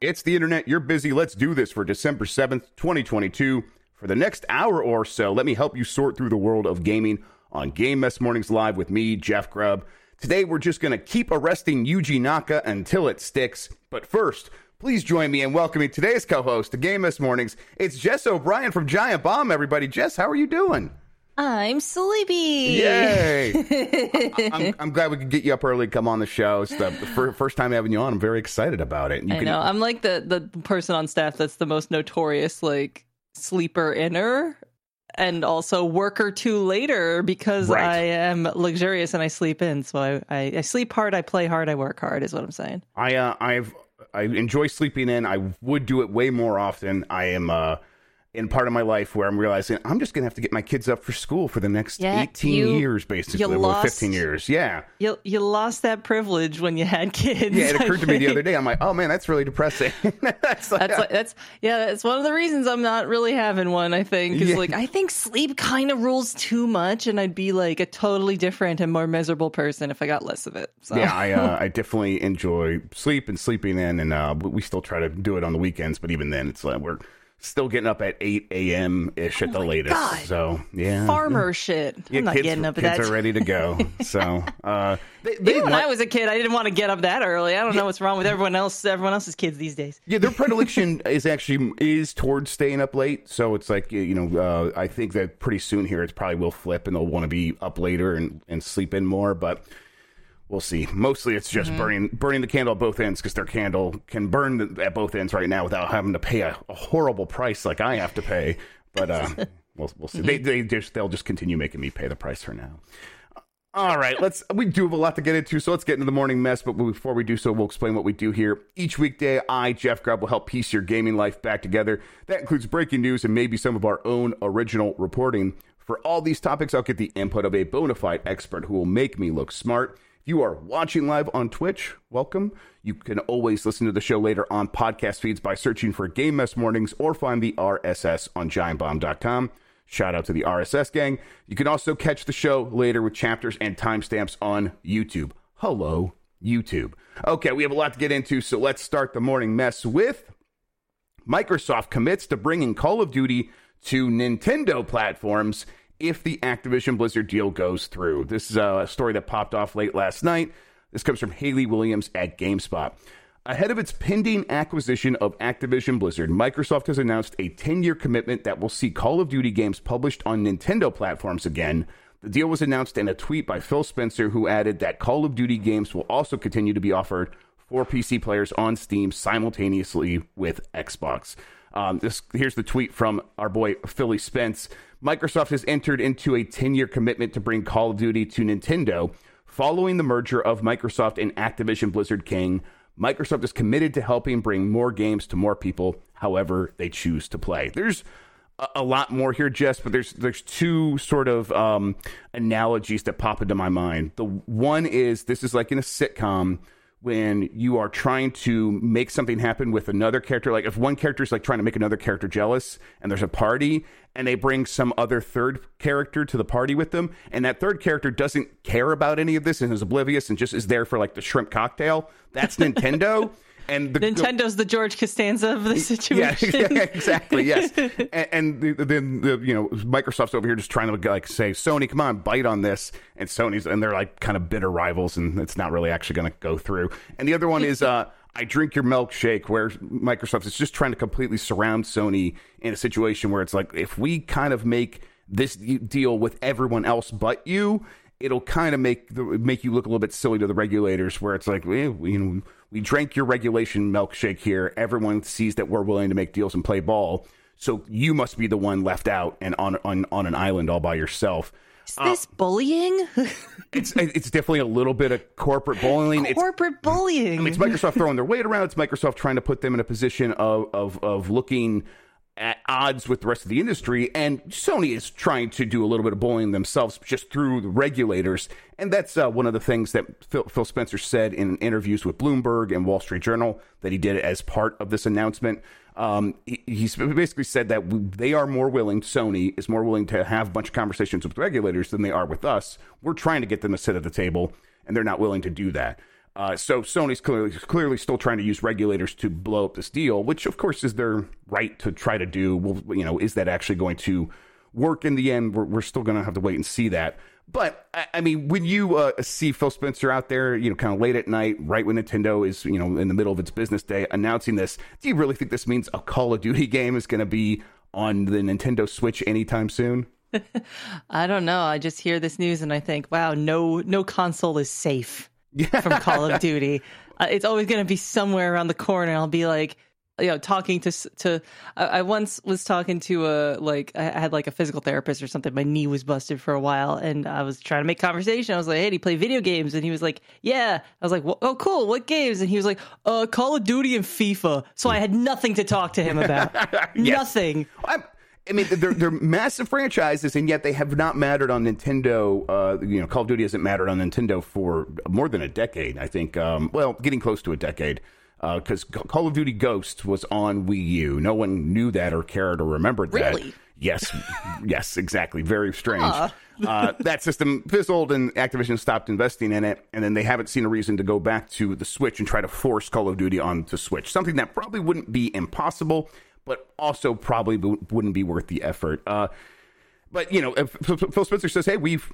It's the internet. You're busy. Let's do this for December 7th, 2022. For the next hour or so, let me help you sort through the world of gaming on Game Mess Mornings Live with me, Jeff Grubb. Today, we're just going to keep arresting Yuji Naka until it sticks. But first, please join me in welcoming today's co host to Game Mess Mornings. It's Jess O'Brien from Giant Bomb, everybody. Jess, how are you doing? I'm sleepy. Yay! I'm, I'm glad we could get you up early, come on the show. It's the fir- first time having you on. I'm very excited about it. You I know. I'm like the the person on staff that's the most notorious like sleeper inner and also worker two later because Right. I am luxurious and I sleep in. So I, I, I sleep hard, I play hard, I work hard is what I'm saying. I uh, I've I enjoy sleeping in. I would do it way more often. I am uh, in part of my life where I'm realizing I'm just gonna have to get my kids up for school for the next Yeah, 18 you- years, basically, or lost- 15 years. Yeah, You you lost that privilege when you had kids. yeah. It occurred to me the other day. I'm like, oh man, that's really depressing. that's like, That's like, that's yeah. That's one of the reasons I'm not really having one. I think is Yeah. like I think sleep kind of rules too much, and I'd be like a totally different and more miserable person if I got less of it. So. yeah, I uh, I definitely enjoy sleep and sleeping in, and uh, we still try to do it on the weekends. But even then, it's like we're still getting up at 8 a.m. ish at the latest. Oh God. So yeah, farmer shit. Yeah, I'm not kids, getting up at kids that. are ready to go. So uh, they, they Even when want- I was a kid, I didn't want to get up that early. I don't know what's wrong with everyone else. Everyone else's kids these days. Yeah, their predilection is actually is towards staying up late. So it's like you know, uh, I think that pretty soon here it's probably will flip and they'll want to be up later and, and sleep in more. But we'll see. Mostly it's just Mm-hmm. burning burning the candle at both ends because their candle can burn at both ends right now without having to pay a, a horrible price like I have to pay. But uh, we'll we'll see. Mm-hmm. They they just they'll just continue making me pay the price for now. All right, let's. We do have a lot to get into, so let's get into the morning mess. But before we do so, we'll explain what we do here each weekday. I, Jeff Grubb, will help piece your gaming life back together. That includes breaking news and maybe some of our own original reporting. For all these topics, I'll get the input of a bona fide expert who will make me look smart. You are watching live on Twitch, welcome. You can always listen to the show later on podcast feeds by searching for Game Mess Mornings or find the RSS on giantbomb.com. Shout out to the RSS gang. You can also catch the show later with chapters and timestamps on YouTube. Hello, YouTube. Okay, we have a lot to get into, so let's start the morning mess with Microsoft commits to bringing Call of Duty to Nintendo platforms if the Activision Blizzard deal goes through. This is a story that popped off late last night. This comes from Haley Williams at GameSpot. Ahead of its pending acquisition of Activision Blizzard, Microsoft has announced a 10 year commitment that will see Call of Duty games published on Nintendo platforms again. The deal was announced in a tweet by Phil Spencer, who added that Call of Duty games will also continue to be offered for PC players on Steam simultaneously with Xbox. Um, this here's the tweet from our boy Philly Spence. Microsoft has entered into a 10 year commitment to bring Call of Duty to Nintendo following the merger of Microsoft and Activision Blizzard King. Microsoft is committed to helping bring more games to more people, however they choose to play. There's a, a lot more here, Jess, but there's there's two sort of um, analogies that pop into my mind. The one is this is like in a sitcom when you are trying to make something happen with another character like if one character is like trying to make another character jealous and there's a party and they bring some other third character to the party with them and that third character doesn't care about any of this and is oblivious and just is there for like the shrimp cocktail that's nintendo and the Nintendo's the George Costanza of the yeah, situation. exactly. Yes, and, and then the, you know Microsoft's over here just trying to like say Sony, come on, bite on this, and Sony's and they're like kind of bitter rivals, and it's not really actually going to go through. And the other one is uh, I drink your milkshake, where Microsoft is just trying to completely surround Sony in a situation where it's like, if we kind of make this deal with everyone else but you, it'll kind of make the, make you look a little bit silly to the regulators, where it's like, eh, we, you know, we drank your regulation milkshake here. Everyone sees that we're willing to make deals and play ball. So you must be the one left out and on on, on an island all by yourself. Is this uh, bullying? it's it's definitely a little bit of corporate bullying. Corporate it's, bullying. I mean, it's Microsoft throwing their weight around. It's Microsoft trying to put them in a position of of of looking at odds with the rest of the industry. And Sony is trying to do a little bit of bullying themselves just through the regulators. And that's uh, one of the things that Phil, Phil, Spencer said in interviews with Bloomberg and Wall Street Journal that he did as part of this announcement. Um, he, he's basically said that they are more willing, Sony is more willing to have a bunch of conversations with regulators than they are with us. We're trying to get them to sit at the table, and they're not willing to do that. Uh, so Sony's clearly clearly still trying to use regulators to blow up this deal, which of course is their right to try to do. Well, you know, is that actually going to work in the end? We're, we're still going to have to wait and see that. But I, I mean, when you uh, see Phil Spencer out there, you know, kind of late at night, right when Nintendo is, you know, in the middle of its business day, announcing this, do you really think this means a Call of Duty game is going to be on the Nintendo Switch anytime soon? I don't know. I just hear this news and I think, wow, no, no console is safe from Call of Duty. Uh, it's always going to be somewhere around the corner. I'll be like, you know, talking to to. I, I, once was talking to a like I had like a physical therapist or something. My knee was busted for a while, and I was trying to make conversation. I was like, "Hey, do you play video games?" And he was like, "Yeah." I was like, well, "Oh, cool. What games?" And he was like, "Uh, Call of Duty and FIFA." So I had nothing to talk to him about. Nothing. I'm- I mean, they're they're massive franchises, and yet they have not mattered on Nintendo. Uh, you know, Call of Duty hasn't mattered on Nintendo for more than a decade. I think. Um, well, getting close to a decade. Because uh, Call of Duty Ghost was on Wii U. No one knew that or cared or remembered that. Really? Yes, yes, exactly. Very strange. uh, that system fizzled, and Activision stopped investing in it, and then they haven't seen a reason to go back to the Switch and try to force Call of Duty onto Switch. Something that probably wouldn't be impossible but also probably wouldn't be worth the effort. Uh, but you know, Phil Spencer says, "Hey, we've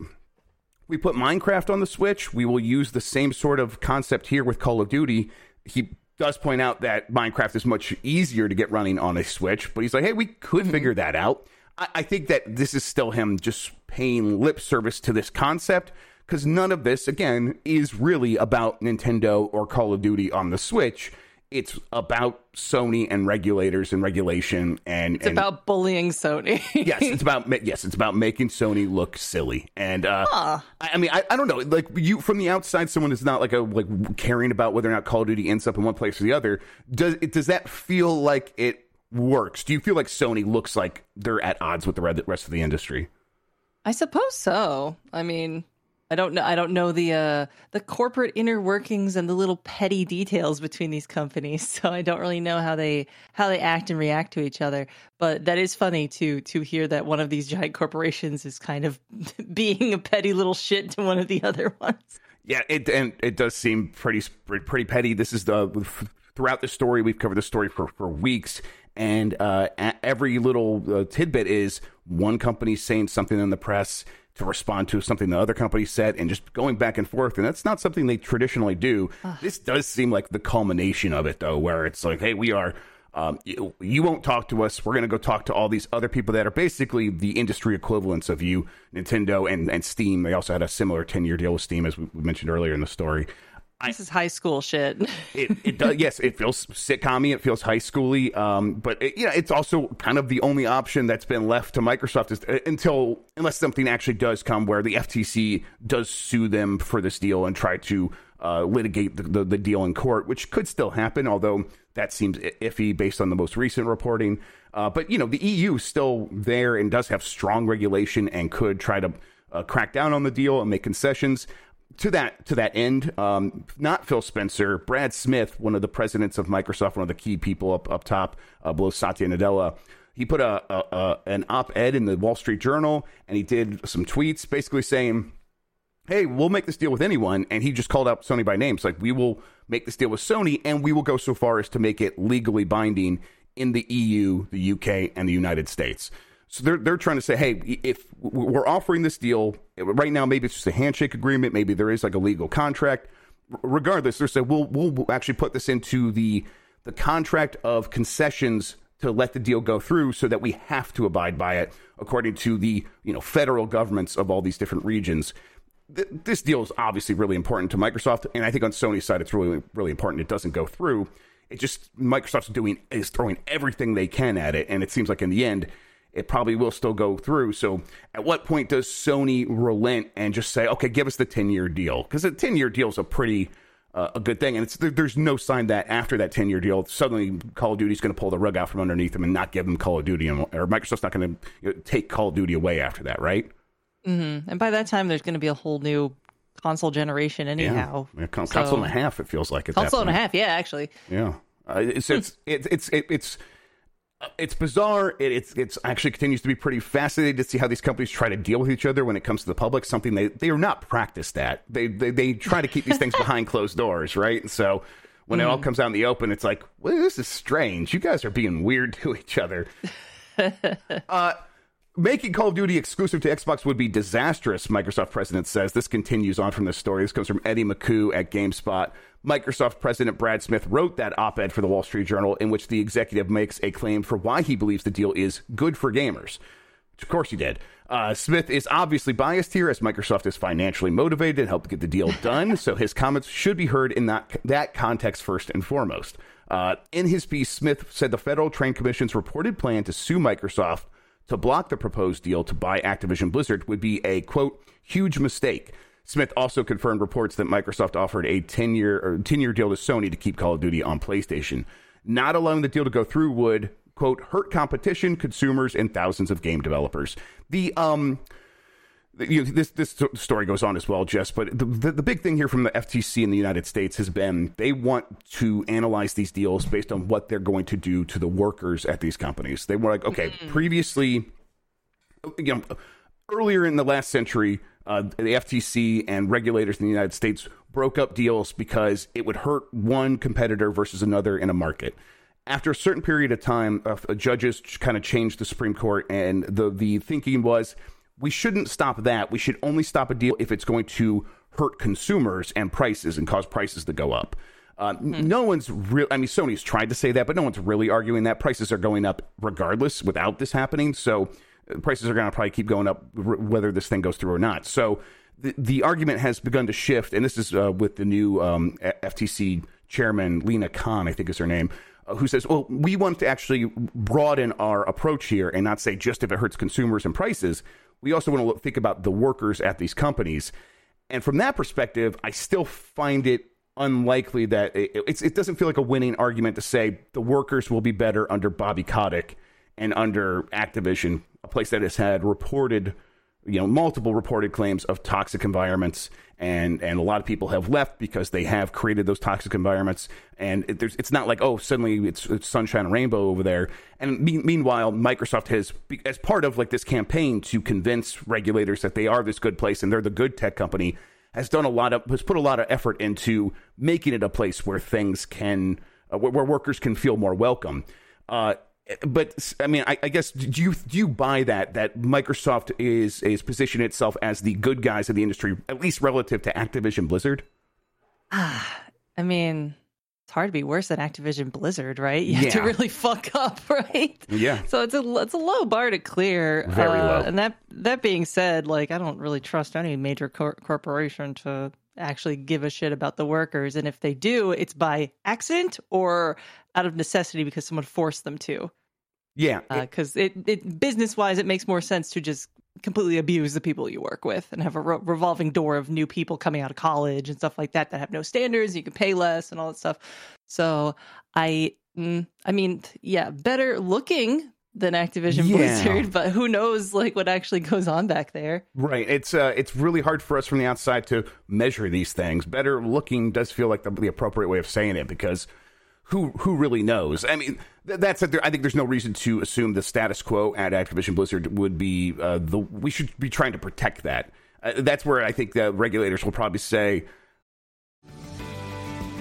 we put Minecraft on the Switch. We will use the same sort of concept here with Call of Duty." He does point out that Minecraft is much easier to get running on a Switch, but he's like, "Hey, we could mm-hmm. figure that out." I, I think that this is still him just paying lip service to this concept because none of this, again, is really about Nintendo or Call of Duty on the Switch it's about Sony and regulators and regulation and it's and, about bullying Sony. yes, it's about yes, it's about making Sony look silly. And uh, huh. I, I, mean, I, I don't know, like you from the outside, someone is not like a like caring about whether or not Call of Duty ends up in one place or the other. Does it, does that feel like it works? Do you feel like Sony looks like they're at odds with the rest of the industry? I suppose so. I mean, I don't know. I don't know the uh, the corporate inner workings and the little petty details between these companies, so I don't really know how they how they act and react to each other. But that is funny to to hear that one of these giant corporations is kind of being a petty little shit to one of the other ones. Yeah, it and it does seem pretty pretty petty. This is the throughout the story we've covered the story for for weeks, and uh, every little uh, tidbit is one company saying something in the press to respond to something the other company said and just going back and forth. And that's not something they traditionally do. This does seem like the culmination of it, though, where it's like, hey, we are. Um, you, you, won't talk to us. We're going to go talk to all these other people that are basically the industry equivalents of you, Nintendo and, and Steam. They also had a similar 10 year deal with Steam, as we mentioned earlier in the story. This is high school shit. it, it does, yes, it feels sitcom It feels high schooly. Um, but it, yeah, it's also kind of the only option that's been left to Microsoft is, uh, until unless something actually does come where the FTC does sue them for this deal and try to uh, litigate the, the, the, deal in court, which could still happen, although that seems iffy based on the most recent reporting. Uh, but you know, the EU is still there and does have strong regulation and could try to uh, crack down on the deal and make concessions to that to that end, um, not Phil Spencer, Brad Smith, one of the presidents of Microsoft, one of the key people up up top uh, below Satya Nadella. He put a, a, a an op-ed in the Wall Street Journal, and he did some tweets, basically saying, "Hey, we'll make this deal with anyone." And he just called out Sony by name. It's like we will make this deal with Sony, and we will go so far as to make it legally binding in the EU, the UK, and the United States. So they're they're trying to say, hey, if we're offering this deal right now, maybe it's just a handshake agreement, maybe there is like a legal contract. regardless, they said we'll we'll actually put this into the the contract of concessions to let the deal go through, so that we have to abide by it, according to the you know federal governments of all these different regions. Th- this deal is obviously really important to Microsoft, and I think on Sony's side, it's really really important. It doesn't go through. It just Microsoft's doing is throwing everything they can at it, and it seems like in the end it probably will still go through. So, at what point does Sony relent and just say, "Okay, give us the ten year deal"? Because a ten year deal is a pretty uh, a good thing, and there, there's no sign that after that ten year deal, suddenly Call of Duty is going to pull the rug out from underneath them and not give them Call of Duty, or Microsoft's not going to you know, take Call of Duty away after that, right? Mm-hmm. And by that time, there's going to be a whole new console generation, anyhow. Yeah, console so, and a half. It feels like console and a half. Yeah, actually. Yeah, uh, it's, it's, it's it's it's it's bizarre. It, it's it's actually continues to be pretty fascinating to see how these companies try to deal with each other when it comes to the public. Something they they are not practiced at. They they, they try to keep these things behind closed doors, right? And so when mm. it all mm-hmm. comes out in the open, it's like, well, this is strange. You guys are being weird to each other. uh, Making Call of Duty exclusive to Xbox would be disastrous, Microsoft president says. This continues on from this story. This comes from Eddie Makuch at GameSpot. Microsoft President Brad Smith wrote that op ed for the Wall Street Journal in which the executive makes a claim for why he believes the deal is good for gamers. Which of course he did. Uh, Smith is obviously biased here as Microsoft is financially motivated and helped get the deal done, so his comments should be heard in that, that context first and foremost. Uh, in his piece, Smith said the Federal Trade Commission's reported plan to sue Microsoft to block the proposed deal to buy Activision Blizzard would be a quote huge mistake Smith also confirmed reports that Microsoft offered a 10 year or 10 year deal to Sony to keep Call of Duty on PlayStation. Not allowing the deal to go through would, quote, hurt competition, consumers, and thousands of game developers. The, um, you know, this this story goes on as well, Jess. But the, the, the big thing here from the FTC in the United States has been they want to analyze these deals based on what they're going to do to the workers at these companies. They were like, okay, mm-hmm. previously, you know, earlier in the last century, uh, the FTC and regulators in the United States broke up deals because it would hurt one competitor versus another in a market. After a certain period of time, uh, judges kind of changed the Supreme Court, and the the thinking was we shouldn't stop that. We should only stop a deal if it's going to hurt consumers and prices and cause prices to go up. Uh, hmm. No one's real. I mean, Sony's tried to say that, but no one's really arguing that prices are going up regardless without this happening. So prices are going to probably keep going up whether this thing goes through or not. So the, the argument has begun to shift, and this is uh, with the new um, FTC chairman, Lina Khan, I think is her name, uh, who says, well, we want to actually broaden our approach here and not say just if it hurts consumers and prices. We also want to look, think about the workers at these companies. And from that perspective, I still find it unlikely that it, it, doesn't feel like a winning argument to say the workers will be better under Bobby Kotick and under Activision a place that has had reported, you know, multiple reported claims of toxic environments, and and a lot of people have left because they have created those toxic environments. And it, it's not like oh suddenly it's, it's sunshine and rainbow over there. And me, meanwhile, Microsoft has, as part of like this campaign to convince regulators that they are this good place and they're the good tech company, has done a lot of has put a lot of effort into making it a place where things can uh, where, where workers can feel more welcome. Uh, but I mean, I, I, guess do you do you buy that that Microsoft is is positioning itself as the good guys of the industry, at least relative to Activision Blizzard? Ah, I mean, it's hard to be worse than Activision Blizzard, right? You have yeah. to really fuck up, right? Yeah. So it's a it's a low bar to clear. Very uh, low. And that that being said, like I don't really trust any major cor- corporation to actually give a shit about the workers, and if they do, it's by accident or out of necessity because someone forced them to. Yeah, because uh, it, it business wise, it makes more sense to just completely abuse the people you work with and have a re- revolving door of new people coming out of college and stuff like that that have no standards. You can pay less and all that stuff. So I, mm, I mean, yeah, better looking than Activision yeah. Blizzard, but who knows like what actually goes on back there. Right. It's uh it's really hard for us from the outside to measure these things. Better looking does feel like the, the appropriate way of saying it because who who really knows? I mean, that's it. I think there's no reason to assume the status quo at Activision Blizzard would be uh, the. We should be trying to protect that. Uh, that's where I think the regulators will probably say.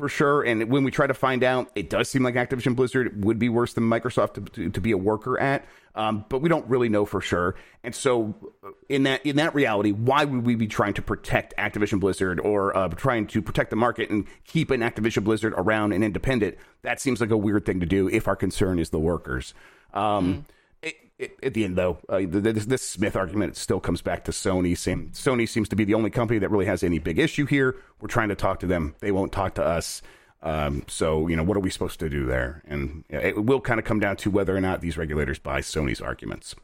for sure. And when we try to find out, it does seem like Activision Blizzard would be worse than Microsoft to, to, to be a worker at. Um, but we don't really know for sure. And so, uh, in that in that reality, why would we be trying to protect Activision Blizzard or uh, trying to protect the market and keep an Activision Blizzard around and independent? That seems like a weird thing to do if our concern is the workers. Um, mm it, at the end, though, uh, this, this, Smith argument still comes back to Sony. Same, Sony seems to be the only company that really has any big issue here. We're trying to talk to them; they won't talk to us. Um, so, you know, what are we supposed to do there? And it will kind of come down to whether or not these regulators buy Sony's arguments.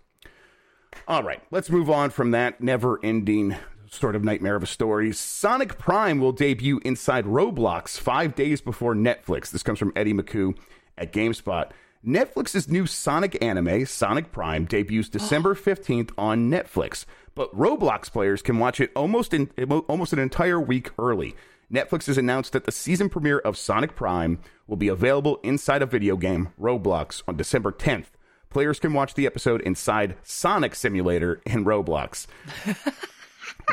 All right, let's move on from that never-ending sort of nightmare of a story. Sonic Prime will debut inside Roblox five days before Netflix. This comes from Eddie Makuch at GameSpot. Netflix's new Sonic anime, Sonic Prime, debuts December 15th on Netflix, but Roblox players can watch it almost in, almost an entire week early. Netflix has announced that the season premiere of Sonic Prime will be available inside a video game, Roblox, on December 10th. Players can watch the episode inside Sonic Simulator in Roblox.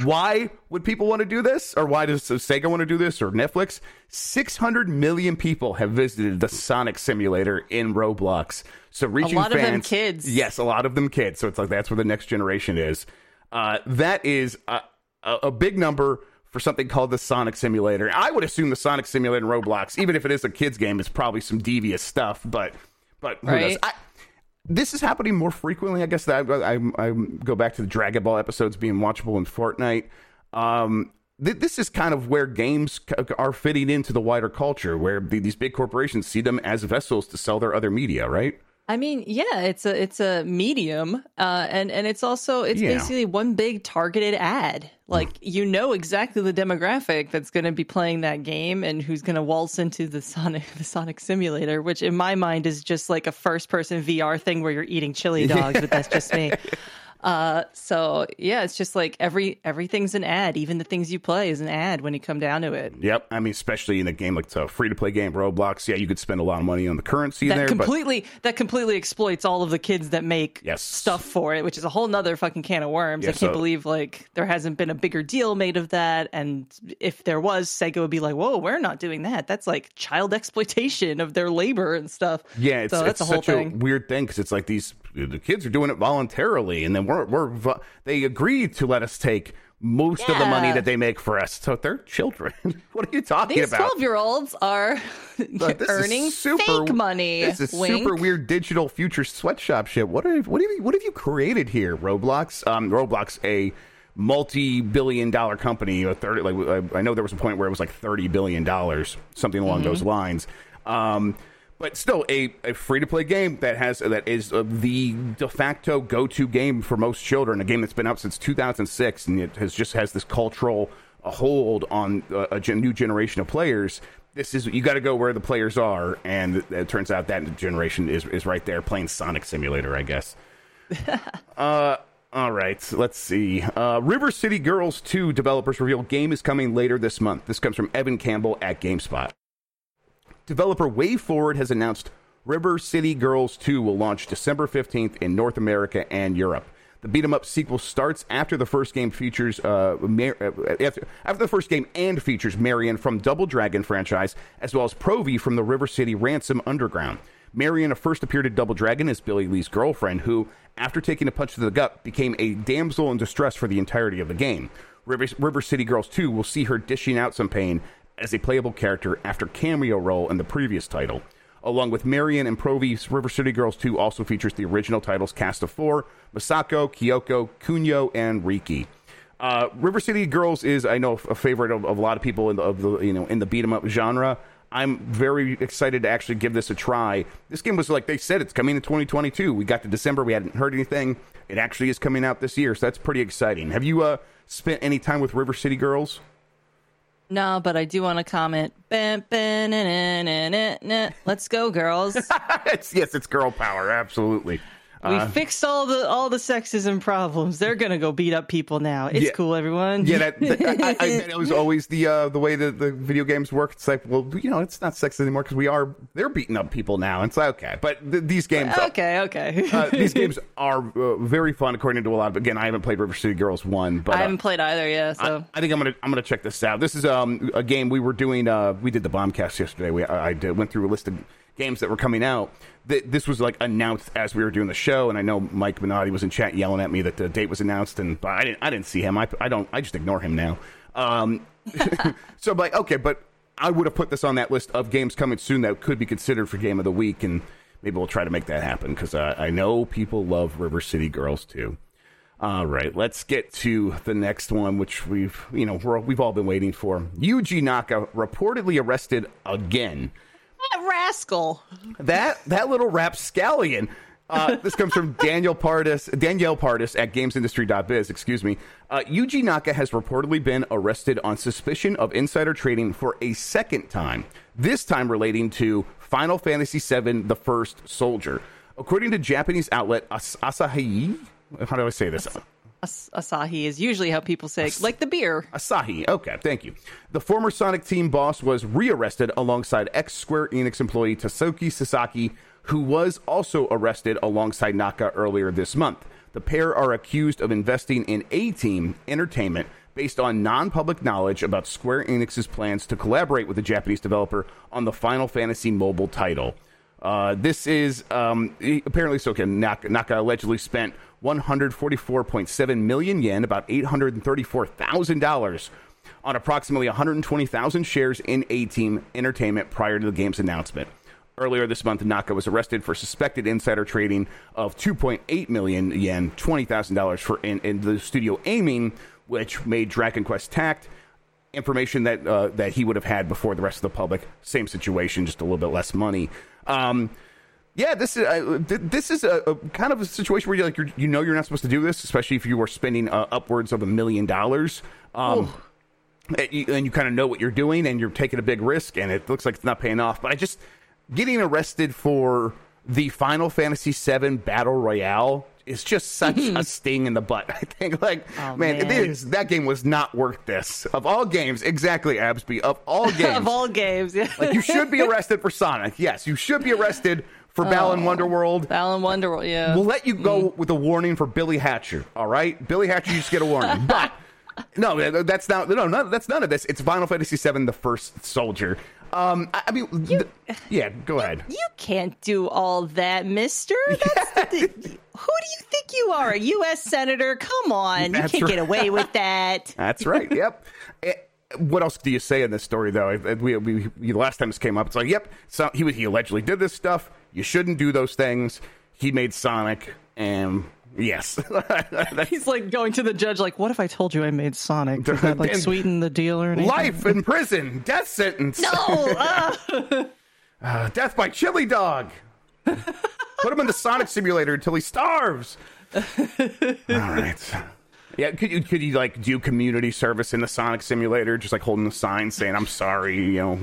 why would people want to do this? Or why does Sega want to do this or Netflix? 600 million people have visited the Sonic Simulator in Roblox. So reaching a lot fans, of them kids. Yes, a lot of them kids. So it's like that's where the next generation is. Uh, that is a, a, a big number for something called the Sonic Simulator. I would assume the Sonic Simulator in Roblox, even if it is a kids game, is probably some devious stuff. But but who right. knows? I, this is happening more frequently. I guess that I, I, I, go back to the Dragon Ball episodes being watchable in Fortnite. Um, th- this is kind of where games are fitting into the wider culture, where the, these big corporations see them as vessels to sell their other media, right? I mean, yeah, it's a it's a medium, uh, and and it's also it's yeah. basically one big targeted ad. Like you know exactly the demographic that's going to be playing that game and who's going to waltz into the Sonic the Sonic Simulator, which in my mind is just like a first person VR thing where you're eating chili dogs, but that's just me. Uh, so yeah, it's just like every everything's an ad. Even the things you play is an ad when you come down to it. Yep. I mean, especially in a game like a free to play game, Roblox. Yeah, you could spend a lot of money on the currency that there. Completely, but... that completely exploits all of the kids that make yes. stuff for it, which is a whole nother fucking can of worms. Yeah, I can't so... believe like there hasn't been a bigger deal made of that. And if there was, Sega would be like, "Whoa, we're not doing that. That's like child exploitation of their labor and stuff." Yeah, it's, so it's a whole thing. a weird thing because it's like these the kids are doing it voluntarily, and then we're we're they agreed to let us take most yeah. of the money that they make for us. So they're children. what are you talking These about? These twelve year olds are earning super, fake money. This is Wink. super weird digital future sweatshop shit. What are what have you what have you created here, Roblox? Um, Roblox a multi-billion dollar company a 30 like i know there was a point where it was like 30 billion dollars something along mm-hmm. those lines um, but still a, a free to play game that has that is uh, the de facto go to game for most children. A game that's been out since 2006 and it has just has this cultural uh, hold on uh, a new generation of players. This is you got to go where the players are, and it, it, turns out that generation is is right there playing Sonic Simulator, I guess. uh, all right, let's see. Uh, River City Girls 2 developers reveal game is coming later this month. This comes from Evan Campbell at GameSpot. Developer WayForward has announced River City Girls 2 will launch December 15th in North America and Europe. The beat 'em up sequel starts after the first game features uh, Mar- uh, after, after, the first game and features Marion from Double Dragon franchise, as well as Provie from the River City Ransom Underground. Marion first appeared in Double Dragon as Billy Lee's girlfriend, who, after taking a punch to the gut, became a damsel in distress for the entirety of the game. River, River City Girls 2 will see her dishing out some pain as a playable character after cameo role in the previous title. Along with Marion and Provie's River City Girls 2 also features the original title's cast of four Masako, Kyoko, Kunio, and Riki. Uh, River City Girls is, I know, a favorite of, of a lot of people in the, of the you know in the beat 'em up genre. I'm very excited to actually give this a try. This game was like they said it's coming in 2022. We got to December, we hadn't heard anything. It actually is coming out this year, so that's pretty exciting. Have you uh, spent any time with River City Girls? No, but I do want to comment. Let's go, girls. it's, yes, it's girl power. Absolutely. We uh, fixed all the all the sexism problems. They're gonna go beat up people now. It's yeah, cool, everyone. Yeah, that, that, I, I, that was always the uh, the way that the video games work. It's like, well, you know, it's not sexist anymore because we are they're beating up people now. It's like okay, but th- these games, okay, okay, uh, these games are uh, very fun according to a lot. Of, again, I haven't played River City Girls one, but I haven't played either. Yeah, so I, I, think I'm gonna I'm gonna check this out. This is um a game we were doing. Uh, we did the bombcast yesterday. We I, I did, went through a list of games that were coming out. That this was like announced as we were doing the show, and I know Mike Minotti was in chat yelling at me that the date was announced, and but I didn't I didn't see him. I, I don't I just ignore him now. Um, so I'm like okay, but I would have put this on that list of games coming soon that could be considered for game of the week, and maybe we'll try to make that happen because uh, I know people love River City Girls too. All right, let's get to the next one, which we've you know we have all been waiting for. Yuji Naka reportedly arrested again that rascal. That that little rapscallion. Uh, this comes from Daniel Partis, Danielle Partis at GamesIndustry.biz. Excuse me. Uh, Yuji Naka has reportedly been arrested on suspicion of insider trading for a second time. This time relating to Final Fantasy VII: The First Soldier. According to Japanese outlet As- Asahi, how do I say this? Asahi is usually how people say, As- like the beer. Asahi. Okay, thank you. The former Sonic team boss was rearrested alongside ex Square Enix employee Taisuke Sasaki, who was also arrested alongside Naka earlier this month. The pair are accused of investing in A Team Entertainment based on non public knowledge about Square Enix's plans to collaborate with the Japanese developer on the Final Fantasy mobile title. Uh, this is um, apparently so. Naka, Naka allegedly spent 144.7 million yen, about $834,000, on approximately 120,000 shares in A Team Entertainment prior to the game's announcement. Earlier this month, Naka was arrested for suspected insider trading of 2.8 million yen, $20,000 for in, in, the studio Aiming, which made Dragon Quest Tact information that uh, that he would have had before the rest of the public. Same situation, just a little bit less money. Um, yeah, this is uh, this is a, a, kind of a situation where you like you're, you know you're not supposed to do this, especially if you are spending uh, upwards of a million dollars. Um, and you, and you kind of know what you're doing, and you're taking a big risk, and it looks like it's not paying off. But I just getting arrested for the Final Fantasy VII Battle Royale is just such a sting in the butt. I think, like, oh, man, man, it is that game was not worth this. Of all games, exactly, Absby. Of all games, of all games, yeah. like you should be arrested for Sonic. Yes, you should be arrested for oh, Balan Wonderworld. Balan Wonderworld, yeah. We'll let you go mm. with a warning for Billy Hatcher. All right, Billy Hatcher, you just get a warning. but no, that's not no, no, that's none of this. It's Final Fantasy VII: The First Soldier. Um, I, I mean, you, th- yeah, go ahead. You can't do all that, Mister. Yeah. The, who do you think you are? A U.S. senator? Come on, that's you can't right. get away with that. That's right. Yep. Eh, what else do you say in this story, though? We, we, we, last time this came up, it's like, yep, so he he allegedly did this stuff. You shouldn't do those things. He made Sonic, and yes, he's like going to the judge, like, "What if I told you I made Sonic? Does that like sweeten the deal or anything?" Life in prison, death sentence. No, uh. uh, death by chili dog. Put him in the Sonic simulator until he starves. All right. Yeah, could you could you like do community service in the Sonic simulator, just like holding a sign saying "I'm sorry," you know?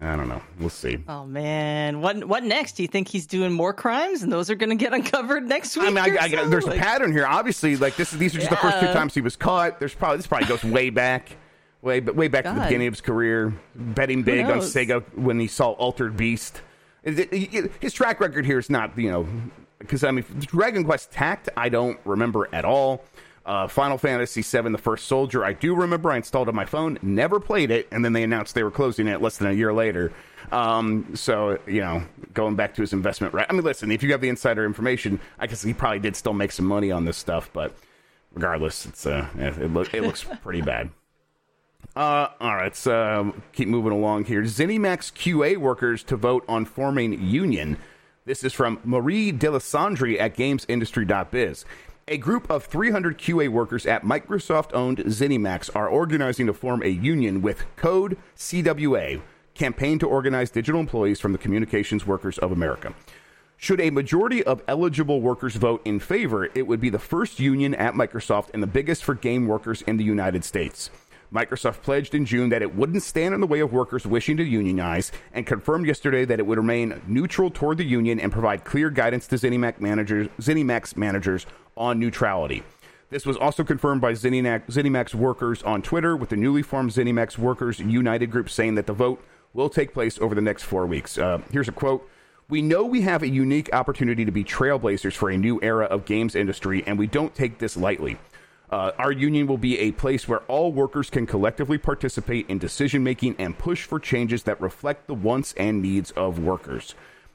I don't know. We'll see. Oh man, what what next? Do you think he's doing more crimes, and those are going to get uncovered next week? I mean, I, I, so? there's like, a pattern here. Obviously, like this. These are just yeah. the first two times he was caught. There's probably this probably goes way back, way way back God. to the beginning of his career, betting big on Sega when he saw Altered Beast. His track record here is not you know because I mean Dragon Quest Tact I don't remember at all. Uh, Final Fantasy VII: The First Soldier. I do remember I installed on my phone, never played it, and then they announced they were closing it less than a year later. Um, so you know, going back to his investment, right? I mean, listen, if you have the insider information, I guess he probably did still make some money on this stuff, but regardless, it's uh, it, look, it looks pretty bad. Uh, all right, so keep moving along here. ZeniMax QA workers to vote on forming union. This is from Marie Dealessandri at GamesIndustry.biz. A group of 300 QA workers at Microsoft owned ZeniMax are organizing to form a union with Code CWA, Campaign to Organize Digital Employees from the Communications Workers of America. Should a majority of eligible workers vote in favor, it would be the first union at Microsoft and the biggest for game workers in the United States. Microsoft pledged in June that it wouldn't stand in the way of workers wishing to unionize and confirmed yesterday that it would remain neutral toward the union and provide clear guidance to ZeniMax managers, ZeniMax managers on neutrality. This was also confirmed by ZeniMax, ZeniMax workers on Twitter, with the newly formed ZeniMax Workers United group saying that the vote will take place over the next four weeks. Uh, here's a quote. We know we have a unique opportunity to be trailblazers for a new era of games industry, and we don't take this lightly. Uh, our union will be a place where all workers can collectively participate in decision making and push for changes that reflect the wants and needs of workers.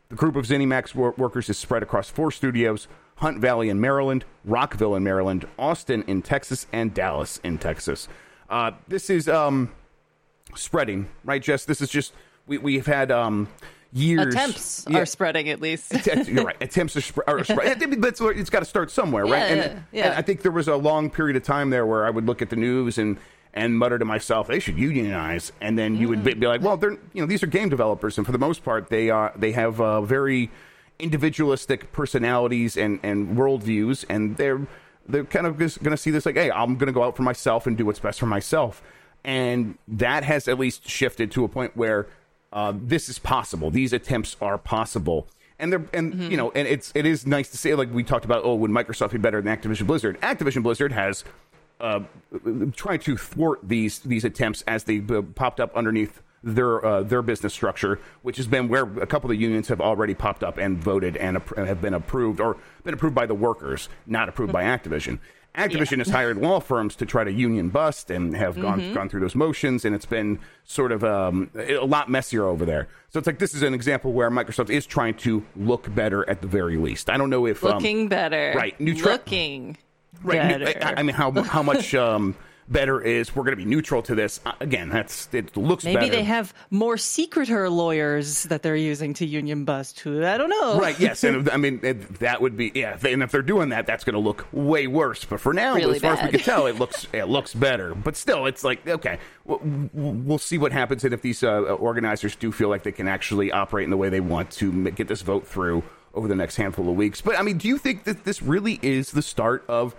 The group of ZeniMax wor- workers is spread across four studios Hunt Valley in Maryland, Rockville in Maryland, Austin in Texas, and Dallas in Texas. Uh, this is um, spreading, right, Jess? This is just, we, we've had um, years. Attempts Yeah. are spreading at least. Att- You're right. Attempts to spread. Are spread. I mean, it's got to start somewhere, right? Yeah, and, yeah. and I think there was a long period of time there where I would look at the news and and mutter to myself, they should unionize, and then you would be, be like, well, they're you know these are game developers, and for the most part, they are they have uh, very individualistic personalities and and worldviews, and they're they're kind of just going to see this like, hey, I'm going to go out for myself and do what's best for myself, and that has at least shifted to a point where uh, this is possible. These attempts are possible. And they're and you know and it's it is nice to say like we talked about oh would Microsoft be better than Activision Blizzard Activision Blizzard has uh, tried to thwart these these attempts as they uh, popped up underneath their uh, their business structure, which has been where a couple of unions have already popped up and voted and appro- have been approved or been approved by the workers, not approved by Activision. Activision has hired law firms to try to union bust and have gone gone through those motions, and it's been sort of um, a lot messier over there. So it's like this is an example where Microsoft is trying to look better at the very least. I don't know if um, Looking better. right, neutra- Looking Right. better. I, I mean, how how much um, better is we're going to be neutral to this? Uh, again, that's it looks Maybe better. they have more secreter lawyers that they're using to union bust. Who I don't know. Right. Yes. And I mean it, that would be yeah. And if they're doing that, that's going to look way worse. But for now, Really as far as we can tell, it looks it looks better. But still, it's like okay, we'll, we'll see what happens, and if these uh, organizers do feel like they can actually operate in the way they want to get this vote through over the next handful of weeks. But I mean, do you think that this really is the start of?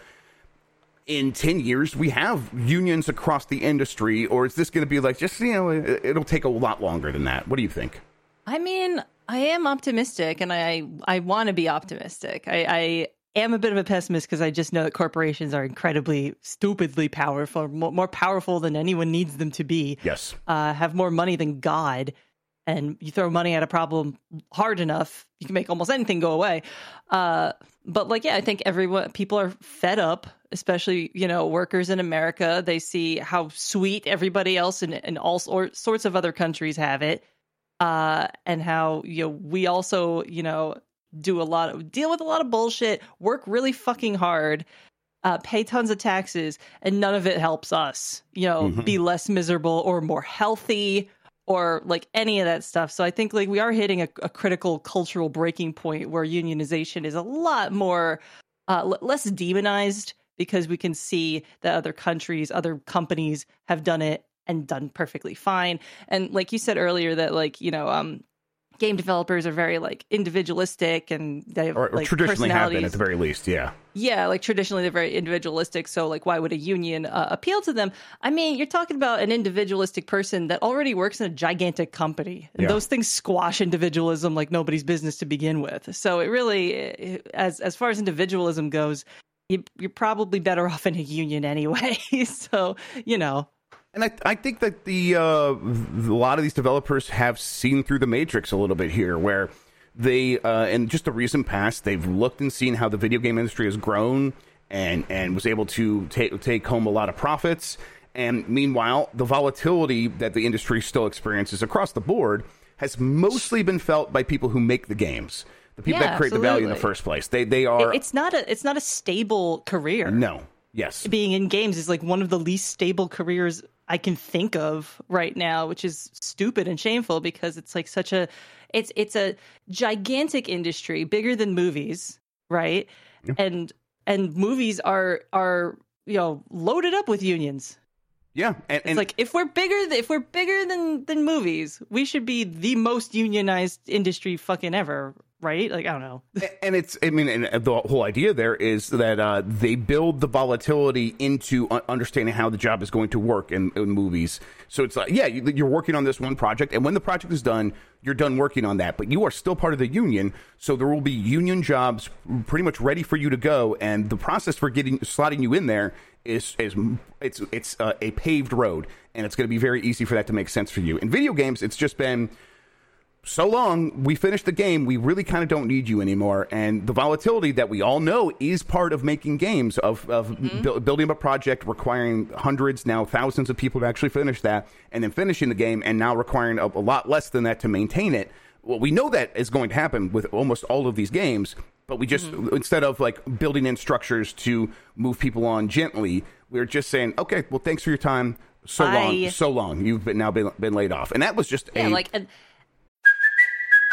In 10 years, we have unions across the industry, or is this going to be like just, you know, it- it'll take a lot longer than that? What do you think? I mean, I am optimistic, and I I want to be optimistic. I, I am a bit of a pessimist because I just know that corporations are incredibly, stupidly powerful, more, more powerful than anyone needs them to be. Yes. Uh, have more money than God, and you throw money at a problem hard enough, you can make almost anything go away. Uh, but like, yeah, I think everyone, people are fed up, especially you know workers in America. They see how sweet everybody else in, in all sor- sorts of other countries have it, uh, and how you know we also you know do a lot of deal with a lot of bullshit, work really fucking hard. Uh, pay tons of taxes, and none of it helps us, you know, be less miserable or more healthy or like any of that stuff. So I think like we are hitting a, a critical cultural breaking point where unionization is a lot more uh, l- less demonized because we can see that other countries, other companies have done it and done perfectly fine. And like you said earlier, that like you know, um, game developers are very like individualistic and they have Or, or like traditionally have been at the very least, yeah. Yeah, like traditionally they're very individualistic. So, like, why would a union uh, appeal to them? I mean, you're talking about an individualistic person that already works in a gigantic company, and Yeah. those things squash individualism like nobody's business to begin with. So, it really, as as far as individualism goes, you, you're probably better off in a union anyway. so, you know, And I, I think that the uh, a lot of these developers have seen through the matrix a little bit here, where they uh, in just the recent past they've looked and seen how the video game industry has grown and and was able to take take home a lot of profits. And meanwhile, the volatility that the industry still experiences across the board has mostly been felt by people who make the games, the people Yeah, that create the value in the first place. They they are it- it's not a it's not a stable career. no yes being in games is like one of the least stable careers I can think of right now, which is stupid and shameful because it's like such a it's it's a gigantic industry, bigger than movies, right? And and movies are are you know loaded up with unions. yeah and, It's like if we're bigger th- if we're bigger than than movies, we should be the most unionized industry fucking ever right? Like I don't know. and it's I mean, and the whole idea there is that uh, they build the volatility into understanding how the job is going to work in, in movies. So it's like, yeah, you're working on this one project, and when the project is done, you're done working on that. But you are still part of the union, so there will be union jobs pretty much ready for you to go. And the process for getting slotting you in there is is it's it's uh, a paved road, and it's going to be very easy for that to make sense for you. In video games, it's just been so long, we finished the game. We really kind of don't need you anymore. And the volatility that we all know is part of making games, of, of mm-hmm. bu- building up a project requiring hundreds, now thousands of people to actually finish that, and then finishing the game, and now requiring a, a lot less than that to maintain it. Well, we know that is going to happen with almost all of these games, but we just, mm-hmm. instead of like building in structures to move people on gently, we're just saying, okay, well, thanks for your time. So Bye. long, so long. You've been now been, been laid off, and that was just yeah, a, like. A-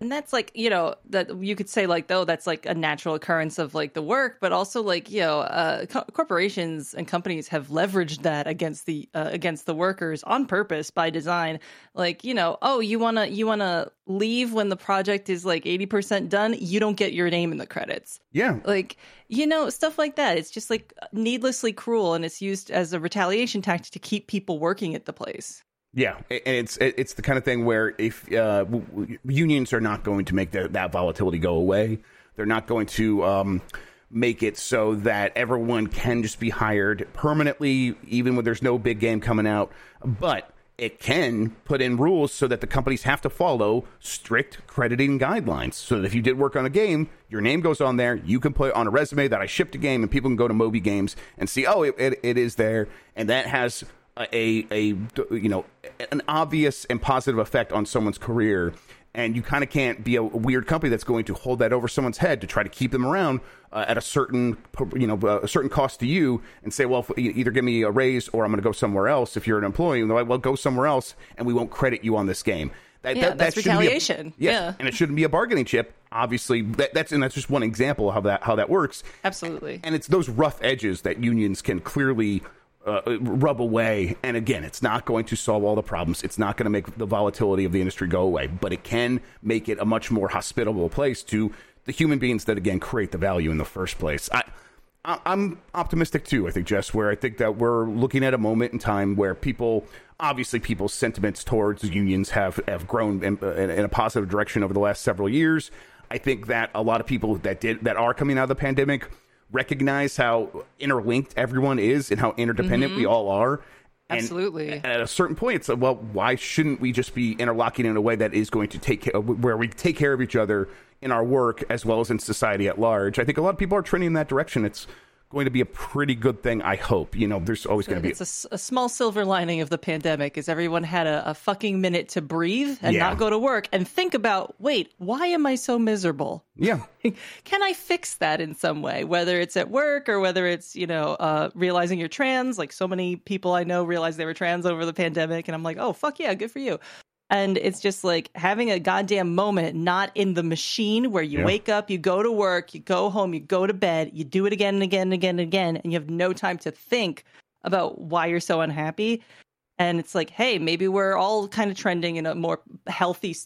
And that's like, you know, that you could say like, though, that's like a natural occurrence of like the work, but also like, you know, uh, co- corporations and companies have leveraged that against the uh, against the workers on purpose by design. Like, you know, oh, you wanna you wanna leave when the project is like eighty percent done, you don't get your name in the credits. Yeah, like you know, stuff like that. It's just like needlessly cruel, and it's used as a retaliation tactic to keep people working at the place. Yeah, and it's it's the kind of thing where if uh, unions are not going to make the, that volatility go away, they're not going to um, make it so that everyone can just be hired permanently, even when there's no big game coming out. But it can put in rules so that the companies have to follow strict crediting guidelines. So that if you did work on a game, your name goes on there. You can put on a resume that I shipped a game, and people can go to Moby Games and see, oh, it, it, it is there, and that has a a you know an obvious and positive effect on someone's career and you kind of can't be a weird company that's going to hold that over someone's head to try to keep them around uh, at a certain you know a certain cost to you and say well either give me a raise or I'm going to go somewhere else if you're an employee and like well go somewhere else and we won't credit you on this game that, yeah, that, that's that retaliation. A, yes, yeah, and it shouldn't be a bargaining chip. Obviously, that, that's and that's just one example of how that how that works. Absolutely, and it's those rough edges that unions can clearly uh, rub away. And again, it's not going to solve all the problems. It's not going to make the volatility of the industry go away, but it can make it a much more hospitable place to the human beings that again create the value in the first place. I, I'm optimistic too. I think Jess, where I think that we're looking at a moment in time where people, obviously, people's sentiments towards unions have have grown in, in a positive direction over the last several years. I think that a lot of people that did that are coming out of the pandemic recognize how interlinked everyone is and how interdependent mm-hmm. we all are. And Absolutely. At a certain point, it's like, well, why shouldn't we just be interlocking in a way that is going to take care, where we take care of each other in our work as well as in society at large? I think a lot of people are trending in that direction. It's going to be a pretty good thing. I hope. You know, there's always going to be. It's a, a, small silver lining of the pandemic is everyone had a, a fucking minute to breathe and yeah. not go to work and think about, wait, why am I so miserable? Yeah, can I fix that in some way? Whether it's at work or whether it's you know uh, realizing you're trans. Like so many people I know realized they were trans over the pandemic, and I'm like, oh fuck yeah, good for you. And it's just like having a goddamn moment, not in the machine where you yeah. wake up, you go to work, you go home, you go to bed, you do it again and again and again and again, and you have no time to think about why you're so unhappy. And it's like, hey, maybe we're all kind of trending in a more healthy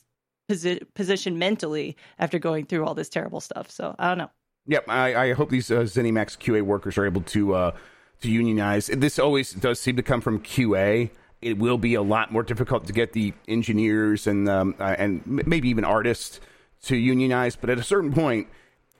posi- position mentally after going through all this terrible stuff. So I don't know. Yep, I, I hope these uh, ZeniMax QA workers are able to uh, to unionize. This always does seem to come from QA it will be a lot more difficult to get the engineers and um, uh, and maybe even artists to unionize. But at a certain point,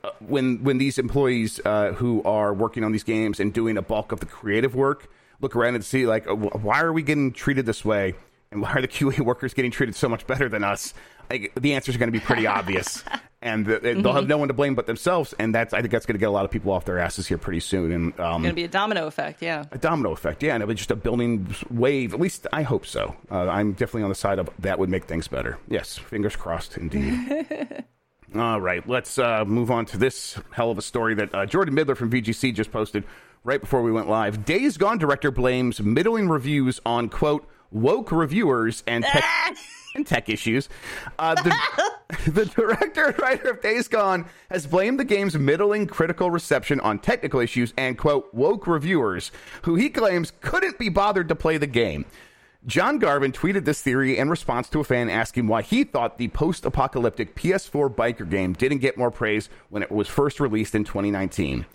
uh, when when these employees uh, who are working on these games and doing a bulk of the creative work look around and see like, why are we getting treated this way, and why are the QA workers getting treated so much better than us? Like, the answer is going to be pretty obvious. and the, mm-hmm. they'll have no one to blame but themselves. And that's I think that's going to get a lot of people off their asses here pretty soon. And um, going to be a domino effect, yeah. A domino effect, yeah, and it'll be just a building wave. At least I hope so. Uh, I'm definitely on the side of that would make things better. Yes, fingers crossed, indeed. All right, let's uh, move on to this hell of a story that uh, Jordan Middler from VGC just posted right before we went live. Days Gone director blames middling reviews on, quote, woke reviewers and tech, and tech issues. Uh, the, the director and writer of Days Gone has blamed the game's middling critical reception on technical issues and, quote, woke reviewers, who he claims couldn't be bothered to play the game. John Garvin tweeted this theory in response to a fan asking why he thought the post apocalyptic PS4 biker game didn't get more praise when it was first released in 2019.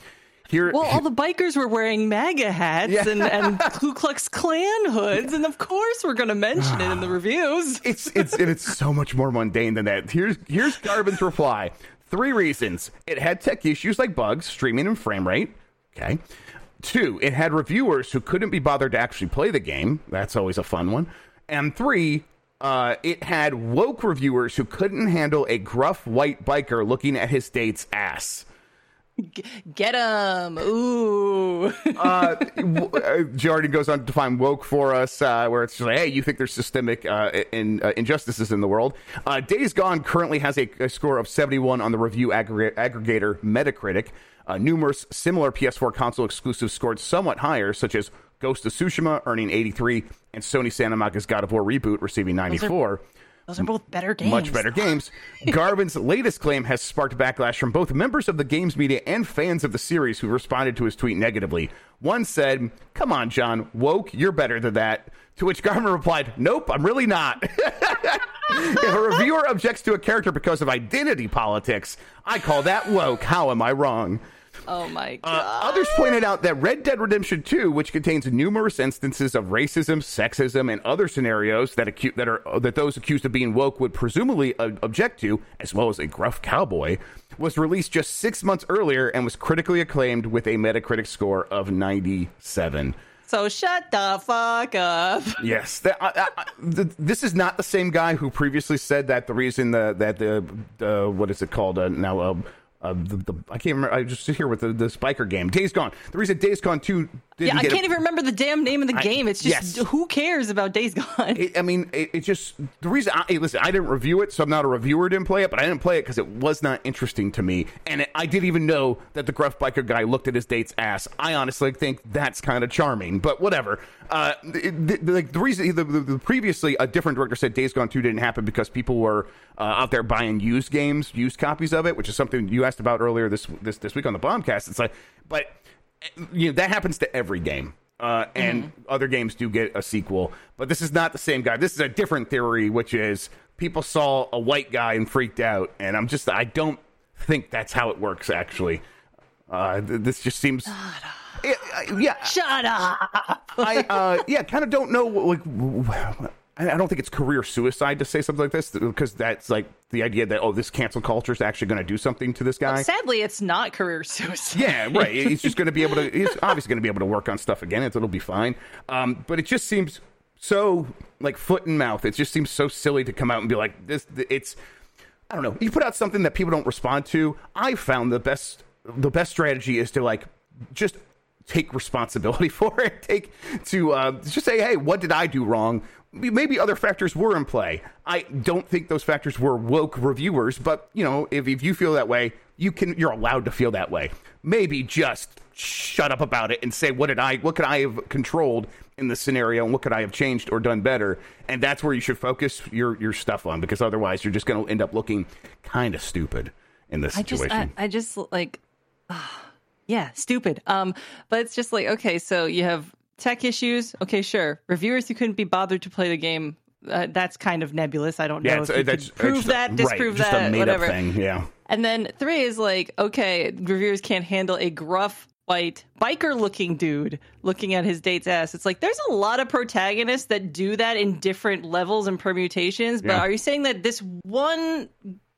Here, well, all the bikers were wearing MAGA hats yeah. and, and Ku Klux Klan hoods, and of course we're going to mention it in the reviews. it's it's it's so much more mundane than that. Here's here's Garvin's reply: three reasons. It had tech issues like bugs, streaming, and frame rate. Okay. Two, it had reviewers who couldn't be bothered to actually play the game. That's always a fun one. And three, uh, it had woke reviewers who couldn't handle a gruff white biker looking at his date's ass. Get him! Ooh. uh, uh Jordan goes on to define woke for us, uh, where it's just like, hey, you think there's systemic uh, in, uh, injustices in the world. Uh, Days Gone currently has a, a, score of 71 on the review aggregator Metacritic. Uh, numerous similar PS4 console exclusives scored somewhat higher, such as Ghost of Tsushima earning 83 and Sony Santa Monika's God of War reboot receiving 94. Those are both better games. Much better games. Garvin's latest claim has sparked backlash from both members of the games media and fans of the series who responded to his tweet negatively. One said, Come on, John, woke, you're better than that. To which Garvin replied, Nope, I'm really not. if a reviewer objects to a character because of identity politics, I call that woke. How am I wrong? Oh my god. Uh, others pointed out that Red Dead Redemption 2, which contains numerous instances of racism, sexism, and other scenarios that acu- that are that those accused of being woke would presumably uh, object to, as well as a gruff cowboy, was released just six months earlier and was critically acclaimed with a Metacritic score of 97. So shut the fuck up. Yes, uh, uh, the, this is not the same guy who previously said that the reason the, that the, the what is it called uh, now uh, uh, the, the, I can't remember. I just sit here with the, the Spiker game. Days Gone. The reason Days Gone Two. yeah, I can't a, even remember the damn name of the I, game. It's just yes. who cares about Days Gone? It, I mean, it, it, just the reason. I, hey, listen, I didn't review it, so I'm not a reviewer. Didn't play it, but I didn't play it because it was not interesting to me, and it, I didn't even know that the gruff biker guy looked at his date's ass. I honestly think that's kind of charming, but whatever. Uh, the, the, like the reason the, the, previously a different director said Days Gone Two didn't happen because people were uh, out there buying used games, used copies of it, which is something you asked about earlier this this this week on the Bombcast. It's like, but you know that happens to every game. Uh, and mm-hmm. other games do get a sequel, but this is not the same guy. This is a different theory, which is people saw a white guy and freaked out, and I'm just I don't think that's how it works. Actually, uh, this just seems it, uh, yeah. Shut up. I uh, yeah, kind of don't know. Like, I don't think it's career suicide to say something like this because that's like the idea that oh, this cancel culture is actually going to do something to this guy. Sadly, it's not career suicide. Yeah, right. he's just going to be able to. He's obviously going to be able to work on stuff again. It'll be fine. Um, but it just seems so like foot and mouth. It just seems so silly to come out and be like this. It's I don't know. You put out something that people don't respond to. I found the best the best strategy is to like just take responsibility for it. Take to uh, just say, hey, what did I do wrong? Maybe other factors were in play. I don't think those factors were woke reviewers, but you know, if, if you feel that way, you can. You're allowed to feel that way. Maybe just shut up about it and say, what did I? What could I have controlled in this scenario, and what could I have changed or done better? And that's where you should focus your your stuff on, because otherwise, you're just going to end up looking kind of stupid in this situation. I just, I, I just like. Yeah, stupid. Um, but it's just like okay, so you have tech issues. Okay, sure. Reviewers who couldn't be bothered to play the game. Uh, that's kind of nebulous. I don't know yeah, if you that's, prove that, disprove right, that, whatever. Thing, yeah. And then three is like, okay, reviewers can't handle a gruff white biker looking dude looking at his date's ass. It's like there's a lot of protagonists that do that in different levels and permutations. But yeah. are you saying that this one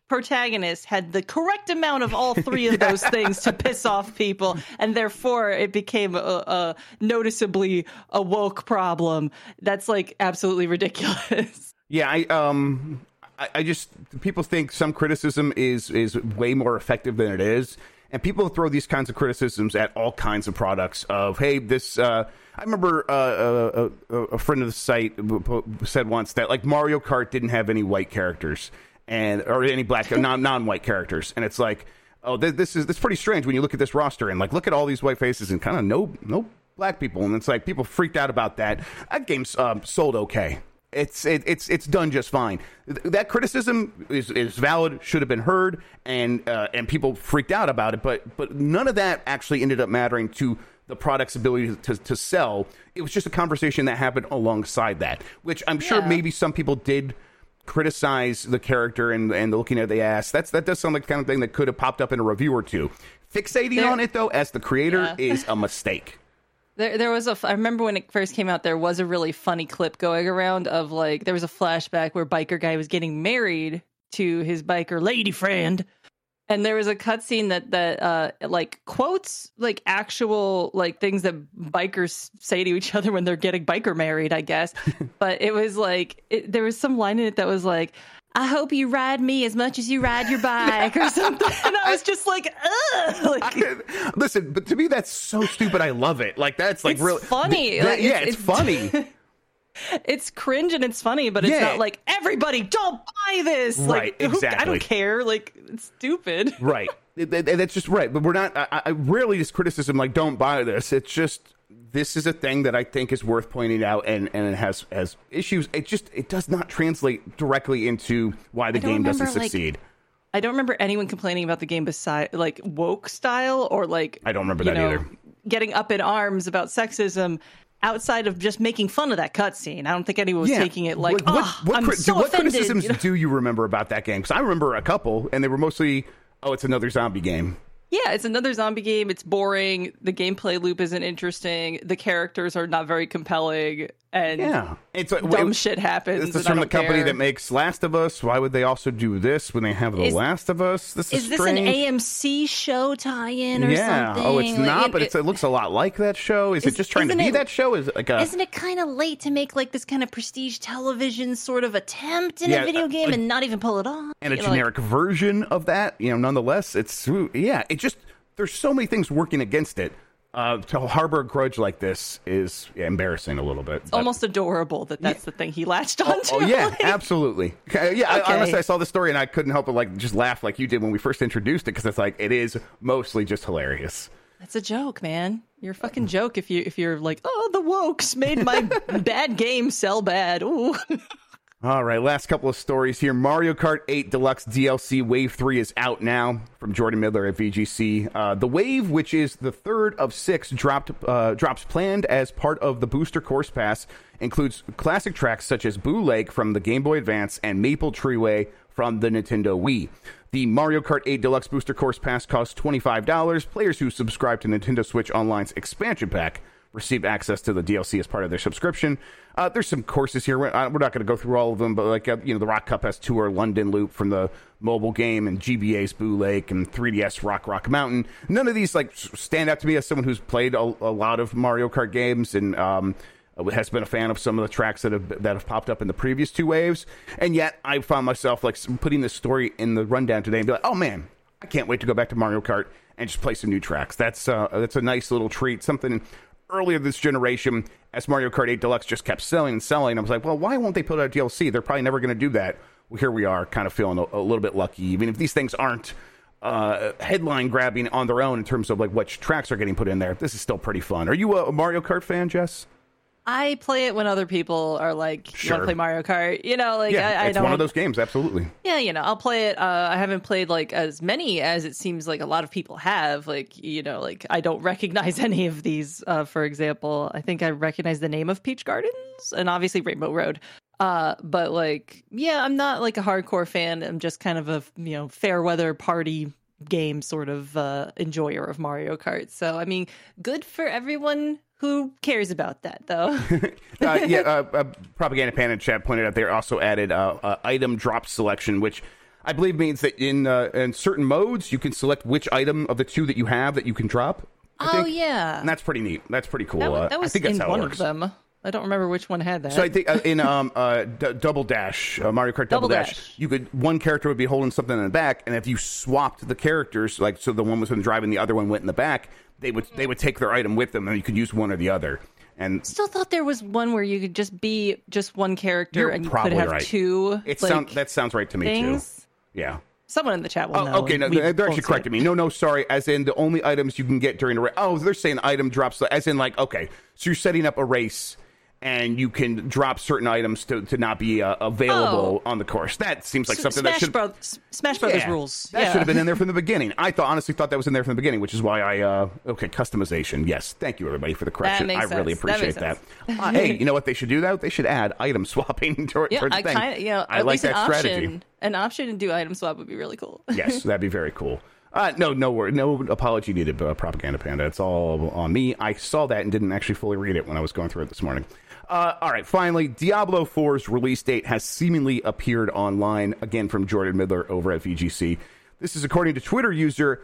protagonist had the correct amount of all three of those things to piss off people, and therefore it became a, a noticeably a woke problem. That's like absolutely ridiculous. Yeah, I um, I, I just people think some criticism is is way more effective than it is. And people throw these kinds of criticisms at all kinds of products. Of hey, this uh, I remember uh, uh a, a, friend of the site said once that like Mario Kart didn't have any white characters, and or any black non non white characters, and it's like, oh, th- this is this pretty strange when you look at this roster and like look at all these white faces and kind of no no black people, and it's like people freaked out about that. That game's um, sold okay. It's it, it's it's done just fine. That criticism is, is valid, should have been heard, and uh, and people freaked out about it. But but none of that actually ended up mattering to the product's ability to, to sell. It was just a conversation that happened alongside that, which I'm sure Yeah. maybe some people did criticize the character and and looking at the ass. That's that does sound like the kind of thing that could have popped up in a review or two. Fixating There- on it though, as the creator, Yeah. is a mistake. There, there was a. I remember when it first came out, there was a really funny clip going around of like there was a flashback where biker guy was getting married to his biker lady friend, and there was a cutscene that that uh like quotes like actual like things that bikers say to each other when they're getting biker married, I guess. but it was like it, there was some line in it that was like. I hope you ride me as much as you ride your bike or something. And I was just like, ugh. Like, Listen, but to me that's so stupid. I love it. Like that's like It's really funny. that- Like, yeah, it's, it's- funny. It's cringe and it's funny, but it's Yeah. not like everybody don't buy this. Right, like, who- I don't care. Like, it's stupid. right. That's just right. But we're not. I, I rarely just criticism like don't buy this. It's just this is a thing that I think is worth pointing out, and and it has has issues. It just it does not translate directly into why the game doesn't remember, like, succeed. I don't remember anyone complaining about the game beside like woke style or like I don't remember that know, either. Getting up in arms about sexism outside of just making fun of that cutscene. I don't think anyone was taking it like, what, what, oh, what, I'm cri- so what offended. criticisms you know? do you remember about that game? Because I remember a couple, and they were mostly, oh, it's another zombie game. Yeah, it's another zombie game. It's boring. The gameplay loop isn't interesting. The characters are not very compelling, and Yeah, it's a, dumb it- shit happens. This is from the don't company care. that makes Last of Us. Why would they also do this when they have The Is- Last of Us? This is, Is this an. AMC show tie-in or yeah. something? Oh, it's Like, not, it- but it's, it- it looks a lot like that show. Is it just trying to isn't be it- that show? Is it like a? Isn't it kind of late to make like this kind of prestige television sort of attempt in Yeah, a video uh, game like- and not even pull it off? and a You know, like- generic version of that? You know, nonetheless, it's yeah. It just there's so many things working against it. Uh, to harbor a grudge like this is embarrassing a little bit. but- almost adorable that that's the thing he latched onto. Oh yeah, Like, absolutely. Okay, Yeah, I, Okay. honestly, I saw the story and I couldn't help but like just laugh like you did when we first introduced it because it's like it is mostly just hilarious. That's a joke, man. You're a fucking joke if you if you're like, oh, the wokes made my bad game sell bad. Ooh. All right, last couple of stories here. Mario Kart 8 Deluxe DLC Wave 3 is out now from Jordan Middler at VGC. Uh, the Wave, which is the third of six dropped uh, drops planned as part of the Booster Course Pass, includes classic tracks such as Boo Lake from the Game Boy Advance and Maple Treeway from the Nintendo Wii. The Mario Kart 8 Deluxe Booster Course Pass costs $25. Players who subscribe to Nintendo Switch Online's expansion pack receive access to the DLC as part of their subscription. Uh, there's some courses here. We're, uh, not going to go through all of them, but like uh, you know, the Rock Cup has Tour London Loop from the mobile game, and GBA's Boo Lake, and 3DS Rock Rock Mountain. None of these like stand out to me as someone who's played a, a lot of Mario Kart games and um, has been a fan of some of the tracks that have that have popped up in the previous two waves. And yet, I found myself like putting this story in the rundown today and be like, oh man, I can't wait to go back to Mario Kart and just play some new tracks. That's uh, that's a nice little treat. Something earlier this generation, as Mario Kart 8 Deluxe just kept selling and selling, I was like, well, why won't they put out DLC? They're probably never going to do that. Well, here we are, kind of feeling a, a little bit lucky, even if these things aren't uh, headline grabbing on their own in terms of like which tracks are getting put in there. This is still pretty fun. Are you a Mario Kart fan, Jess? I play it when other people are like, "You want to play Mario Kart?" You know, like Yeah, I, I it's don't. It's one of those games. Absolutely. Yeah, you know, I'll play it. Uh, I haven't played like as many as it seems like a lot of people have. Like, you know, like I don't recognize any of these. Uh, for example, I think I recognize the name of Peach Gardens and obviously Rainbow Road. Uh, but like, yeah, I'm not like a hardcore fan. I'm just kind of a you know fair weather party game sort of uh, enjoyer of Mario Kart. So I mean, good for everyone who cares about that, though. uh, yeah, uh, uh, Propaganda Pan in chat pointed out they also added uh, uh, item drop selection, which I believe means that in uh, in certain modes you can select which item of the two that you have that you can drop. I oh think. yeah, and that's pretty neat. That's pretty cool. that, that was I think that's in how one it of them. I don't remember which one had that. So I think uh, in um uh D- Double Dash, uh, Mario Kart Double, Double Dash, Dash. you could one character would be holding something in the back, and if you swapped the characters, like so the one was in the drive and the other one went in the back, they would they would take their item with them, and you could use one or the other. And Still thought there was one where you could just be just one character and you could have right. two. it like, sound, that sounds right to me things. too. Yeah. Someone in the chat will Oh, know. okay, no, they're actually correcting it. me. No, no, sorry. As in the only items you can get during a race. Oh, they're saying item drops. As in, like, okay, so you're setting up a race and you can drop certain items to, to not be uh, available on the course. That seems like S- something Smash that should. Brothers, Smash Brothers Yeah, rules. That yeah. should have been in there from the beginning. I thought, honestly, thought that was in there from the beginning, which is why I. Uh, okay, customization. Yes, thank you everybody for the correction. I really sense. That appreciate makes that. Uh, hey, you know what they should do though? They should add item swapping toward, Yeah, I the thing. kind of, you know, I at like least that an strategy. option, an option to do item swap would be really cool. yes, that'd be very cool. Uh, no, no word, no apology needed, uh, Propaganda Panda. It's all on me. I saw that and didn't actually fully read it when I was going through it this morning. Uh, all right, finally, Diablo 4's release date has seemingly appeared online, again from Jordan Middler over at VGC. This is according to Twitter user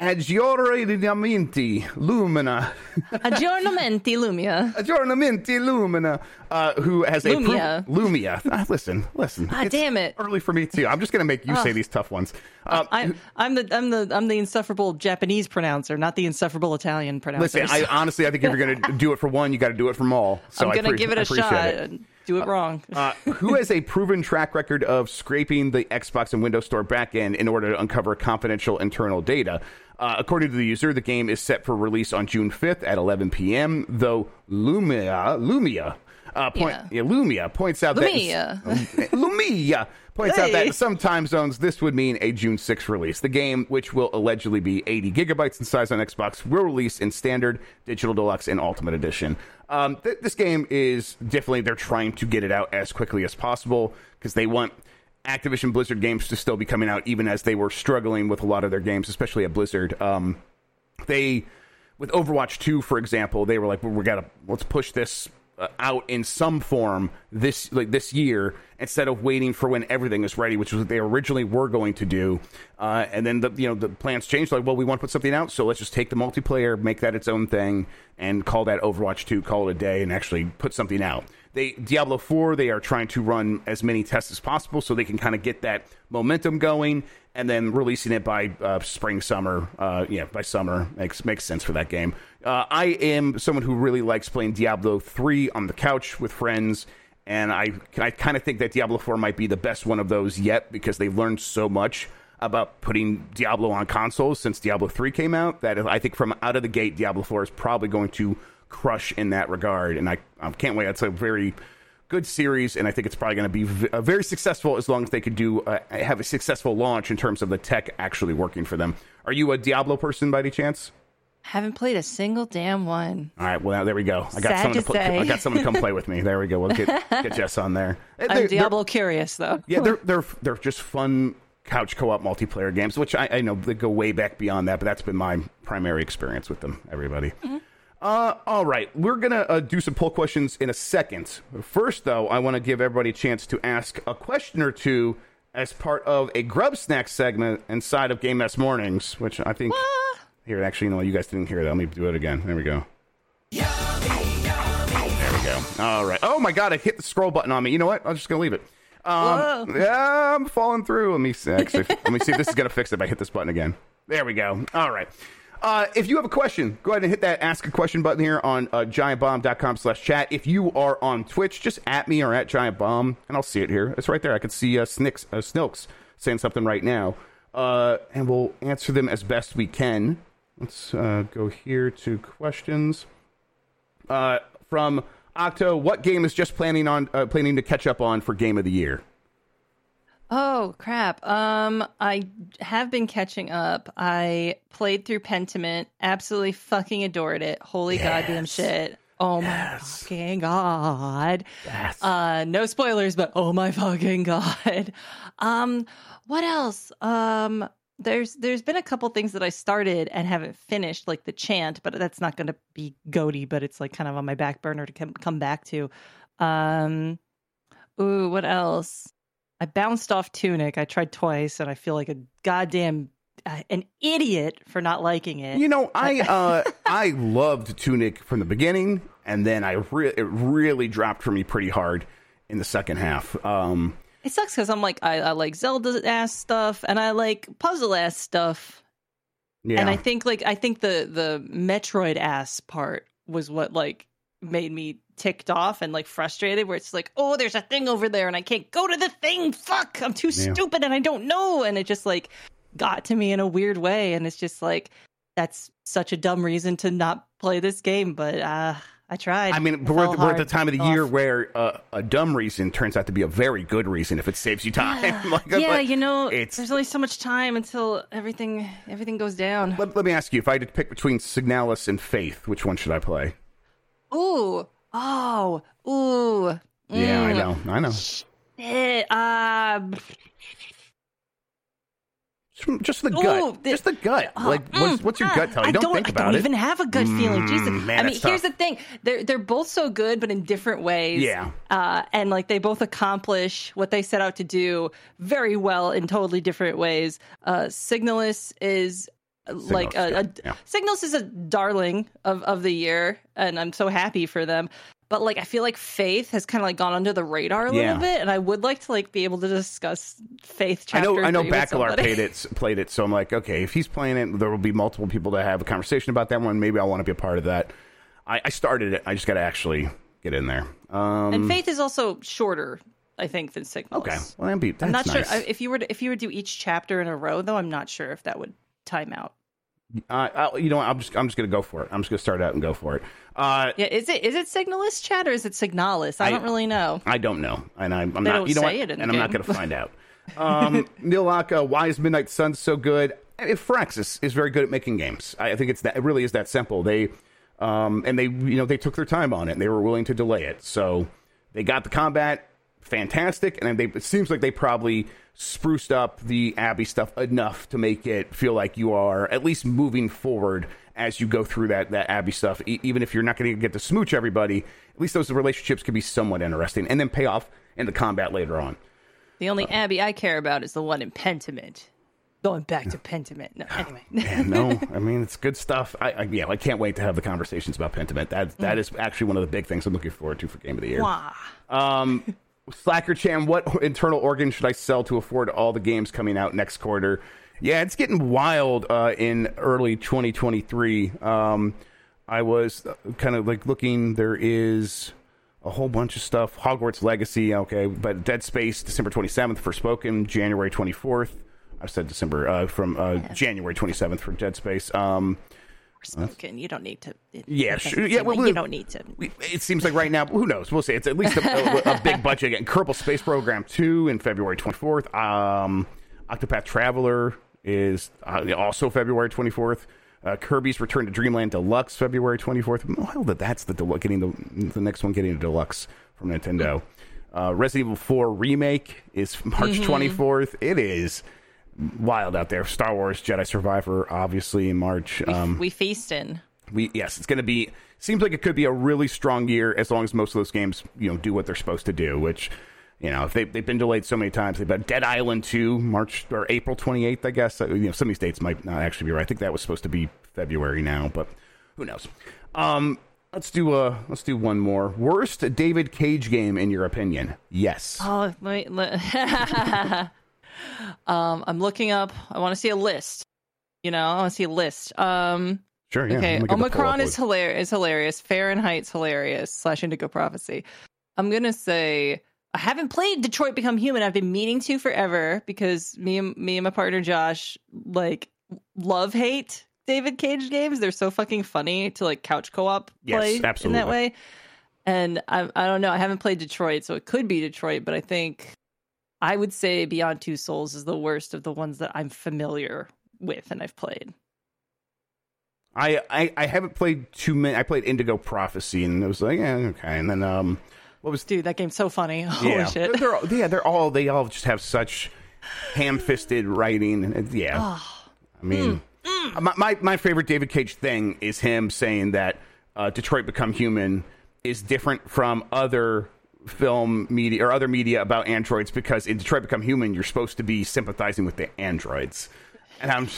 Aggiornamenti Lumina. Aggiornamenti Lumia. Aggiornamenti Lumina, uh, who has a Lumia. Pro- Lumia. Ah, listen, listen. Ah, It's damn it. Early for me too. I'm just gonna make you say these tough ones. Uh, I'm I'm the I'm the I'm the insufferable Japanese pronouncer, not the insufferable Italian pronouncer. listen, I honestly, I think if you're gonna do it for one, you got to do it from all. So I'm gonna give it a shot it. Do it wrong. Uh, who has a proven track record of scraping the Xbox and Windows Store backend in order to uncover confidential internal data? Uh, according to the user, the game is set for release on June 5th at 11 p.m. Though Lumia, Lumia, uh, point, Yeah. yeah, Lumia points out Lumia. that Lumia points out that in some time zones this would mean a June 6 release. The game, which will allegedly be 80 gigabytes in size on Xbox, will release in standard, digital deluxe, and ultimate edition. Um, th- this game is definitely they're trying to get it out as quickly as possible because they want Activision Blizzard games to still be coming out, even as they were struggling with a lot of their games, especially at Blizzard. Um, they with Overwatch 2 for example they were like well, we got to let's push this out in some form this like this year instead of waiting for when everything is ready which was what they originally were going to do. Uh, and then the you know the plans changed like well we want to put something out so let's just take the multiplayer make that its own thing and call that Overwatch 2 call it a day and actually put something out. They Diablo 4 they are trying to run as many tests as possible so they can kind of get that momentum going and then releasing it by uh, spring summer uh, yeah by summer. Makes makes sense for that game. Uh, i am someone who really likes playing diablo 3 on the couch with friends and i i kind of think that diablo 4 might be the best one of those yet because they've learned so much about putting diablo on consoles since diablo 3 came out that i think from out of the gate diablo 4 is probably going to crush in that regard and i, I can't wait. It's a very good series, and I think it's probably going to be v- uh, very successful as long as they could do uh, have a successful launch in terms of the tech actually working for them. Are you a Diablo person by any chance? Haven't played a single damn one. All right, well there we go. I got Sad someone to to, play. I got someone to come play with me. There we go. We'll get get Jess on there. I'm they're- Diablo curious though. yeah, they're they're they're just fun couch co-op multiplayer games, which I, I know they go way back beyond that, but that's been my primary experience with them. Everybody. Uh, all right, we're gonna uh, do some poll questions in a second. First, though, I want to give everybody a chance to ask a question or two as part of a Grubb Snack segment inside of Game Mess Mornings, which I think here actually, you know, what you guys didn't hear that. Let me do it again. There we go. There we go. All right. Oh my god, I hit the scroll button on me. You know what? I'm just gonna leave it. Um, yeah, I'm falling through. Let me see. Actually, let me see if this is gonna fix it. If I hit this button again. There we go. All right. Uh, if you have a question, go ahead and hit that ask a question button here on uh, giantbomb.com slash chat. If you are on Twitch, just at me or at giantbomb, and I'll see it here. It's right there. I can see uh, Snicks, uh, Snilks saying something right now. Uh, and we'll answer them as best we can. Let's uh, go here to questions. Uh, from Octo, what game is just planning on uh, planning to catch up on for Game of the Year? Oh crap. Um I have been catching up. I played through Pentiment, absolutely fucking adored it. Holy goddamn shit. Oh my fucking god. Yes. Uh no spoilers, but oh my fucking god. Um what else? Um there's there's been a couple things that I started and haven't finished, like the chant, but that's not gonna be goaty, but it's like kind of on my back burner to come come back to. Um ooh, what else? I bounced off Tunic. I tried twice, and I feel like a goddamn uh, an idiot for not liking it. You know, I uh, I loved Tunic from the beginning, and then I re- it really dropped for me pretty hard in the second half. Um, It sucks because I'm like I, I like Zelda ass stuff, and I like puzzle ass stuff, yeah, and I think like I think the the Metroid ass part was what like made me ticked off and like frustrated where it's like oh there's a thing over there and i can't go to the thing fuck i'm too Yeah. stupid and i don't know and it just like got to me in a weird way and it's just like that's such a dumb reason to not play this game but uh i tried I mean, we're, we're at the time of the off. year where uh, a dumb reason turns out to be a very good reason if it saves you time. like, yeah like, you know it's- there's only so much time until everything everything goes down Let, let me ask you: if I had to pick between Signalis and Faith, which one should I play? ooh oh ooh Yeah, I Mm. know, I know. Eh, uh, Just, the Ooh, gut, the- just the gut. uh, like, what's, mm, what's your ah, gut tell you? Don't, don't think I about don't it. even have a gut feeling. Mm, Jesus. man, I mean, here's tough. the thing: they're they're both so good, but in different ways. Yeah. Uh, and like they both accomplish what they set out to do very well in totally different ways. Uh, Signalis is uh, like a, yeah, a yeah. Signalis is a darling of of the year, and I'm so happy for them. But like, I feel like Faith has kind of like gone under the radar a Yeah. little bit, and I would like to like be able to discuss Faith. I Chapter know, I know. Bakalar played it, played it. So I'm like, okay, if he's playing it, there will be multiple people to have a conversation about that one. Maybe I want to be a part of that. I, I started it. I just got to actually get in there. Um, And Faith is also shorter, I think, than Signalis. okay, well, that'd be, that's I'm not nice. sure if you were to, if you would do each chapter in a row, though. I'm not sure if that would time out. Uh, I, you know, what, I'm just, I'm just gonna go for it. I'm just gonna start out and go for it. Uh, Yeah, is it is it Signalis chat or is it Signalis? I, I- don't really know. I don't know, and I'm, I'm They not. don't you know say what? it in the and I'm not going to find out. Um, Neil Locke, why is Midnight Sun so good? If Firaxis is very good at making games, I I think it's that. It really is that simple. They, um, and they, you know, they took their time on it. and They were willing to delay it, so they got the combat fantastic, and they. It seems like they probably spruced up the Abbey stuff enough to make it feel like you are at least moving forward as you go through that that Abbey stuff. E- even if you're not going to get to smooch everybody, at least those relationships can be somewhat interesting, and then pay off in the combat later on. The only Abbey I care about is the one in Pentiment. Going back to Pentiment. No, anyway. Yeah, no, I mean it's good stuff. I, I yeah, I can't wait to have the conversations about Pentiment. That that is actually one of the big things I'm looking forward to for Game of the Year. Wah. Um, Slacker Chan, what internal organ should I sell to afford all the games coming out next quarter? Yeah, it's getting wild uh, in early 2023. Um, I was kind of like looking. There is a whole bunch of stuff. Hogwarts Legacy, okay, but Dead Space, December 27th Forspoken, January 24th. I said December uh, from uh, January 27th for Dead Space. Um, Spoken. You don't need to. it- Yeah, sure. Yeah, well, you we- don't need to. it seems like right now, who knows? We'll see. It's at least a, a, a big budget again. Kerbal Space Program 2 in February 24th. Um, Octopath Traveler is uh, also February 24th. Uh, Kirby's Return to Dreamland Deluxe February 24th. Well, that that's the del- getting the the next one getting a deluxe from Nintendo. Uh, Resident Evil 4 remake is March 24th. It is wild out there. Star Wars Jedi Survivor obviously in March. We, Um, we feast in. we yes, it's going to be. Seems like it could be a really strong year as long as most of those games you know do what they're supposed to do. Which you know if they they've been delayed so many times. They've got Dead Island two March or April twenty eighth. I guess you know some of these dates might not actually be right. I think that was supposed to be February now, but who knows? Um, let's do uh let's do one more. Worst David Cage game in your opinion? Yes. Oh, let me. Let, um, I'm looking up. I want to see a list. You know, I want to see a list. Um, Sure. Yeah. okay, Let me get the Omikron is hilarious. Is hilarious. Fahrenheit's hilarious. Slash Indigo Prophecy. I'm gonna say I haven't played Detroit Become Human. I've been meaning to forever because me and me and my partner Josh like love hate David Cage games. They're so fucking funny to like couch co-op Yes, play in that way. And I I don't know. I haven't played Detroit, so it could be Detroit, but I think I would say Beyond Two Souls is the worst of the ones that I'm familiar with and I've played. I, I I haven't played too many. I played Indigo Prophecy, and it was like, yeah, okay. And then um, what was Dude, that game's so funny. Holy yeah, shit. They're, all- yeah, they're all they all just have such ham-fisted writing, and yeah. Ah. I mean, Mm, My, my my favorite David Cage thing is him saying that uh, Detroit Become Human is different from other film media or other media about androids because in Detroit Become Human you're supposed to be sympathizing with the androids, and I'm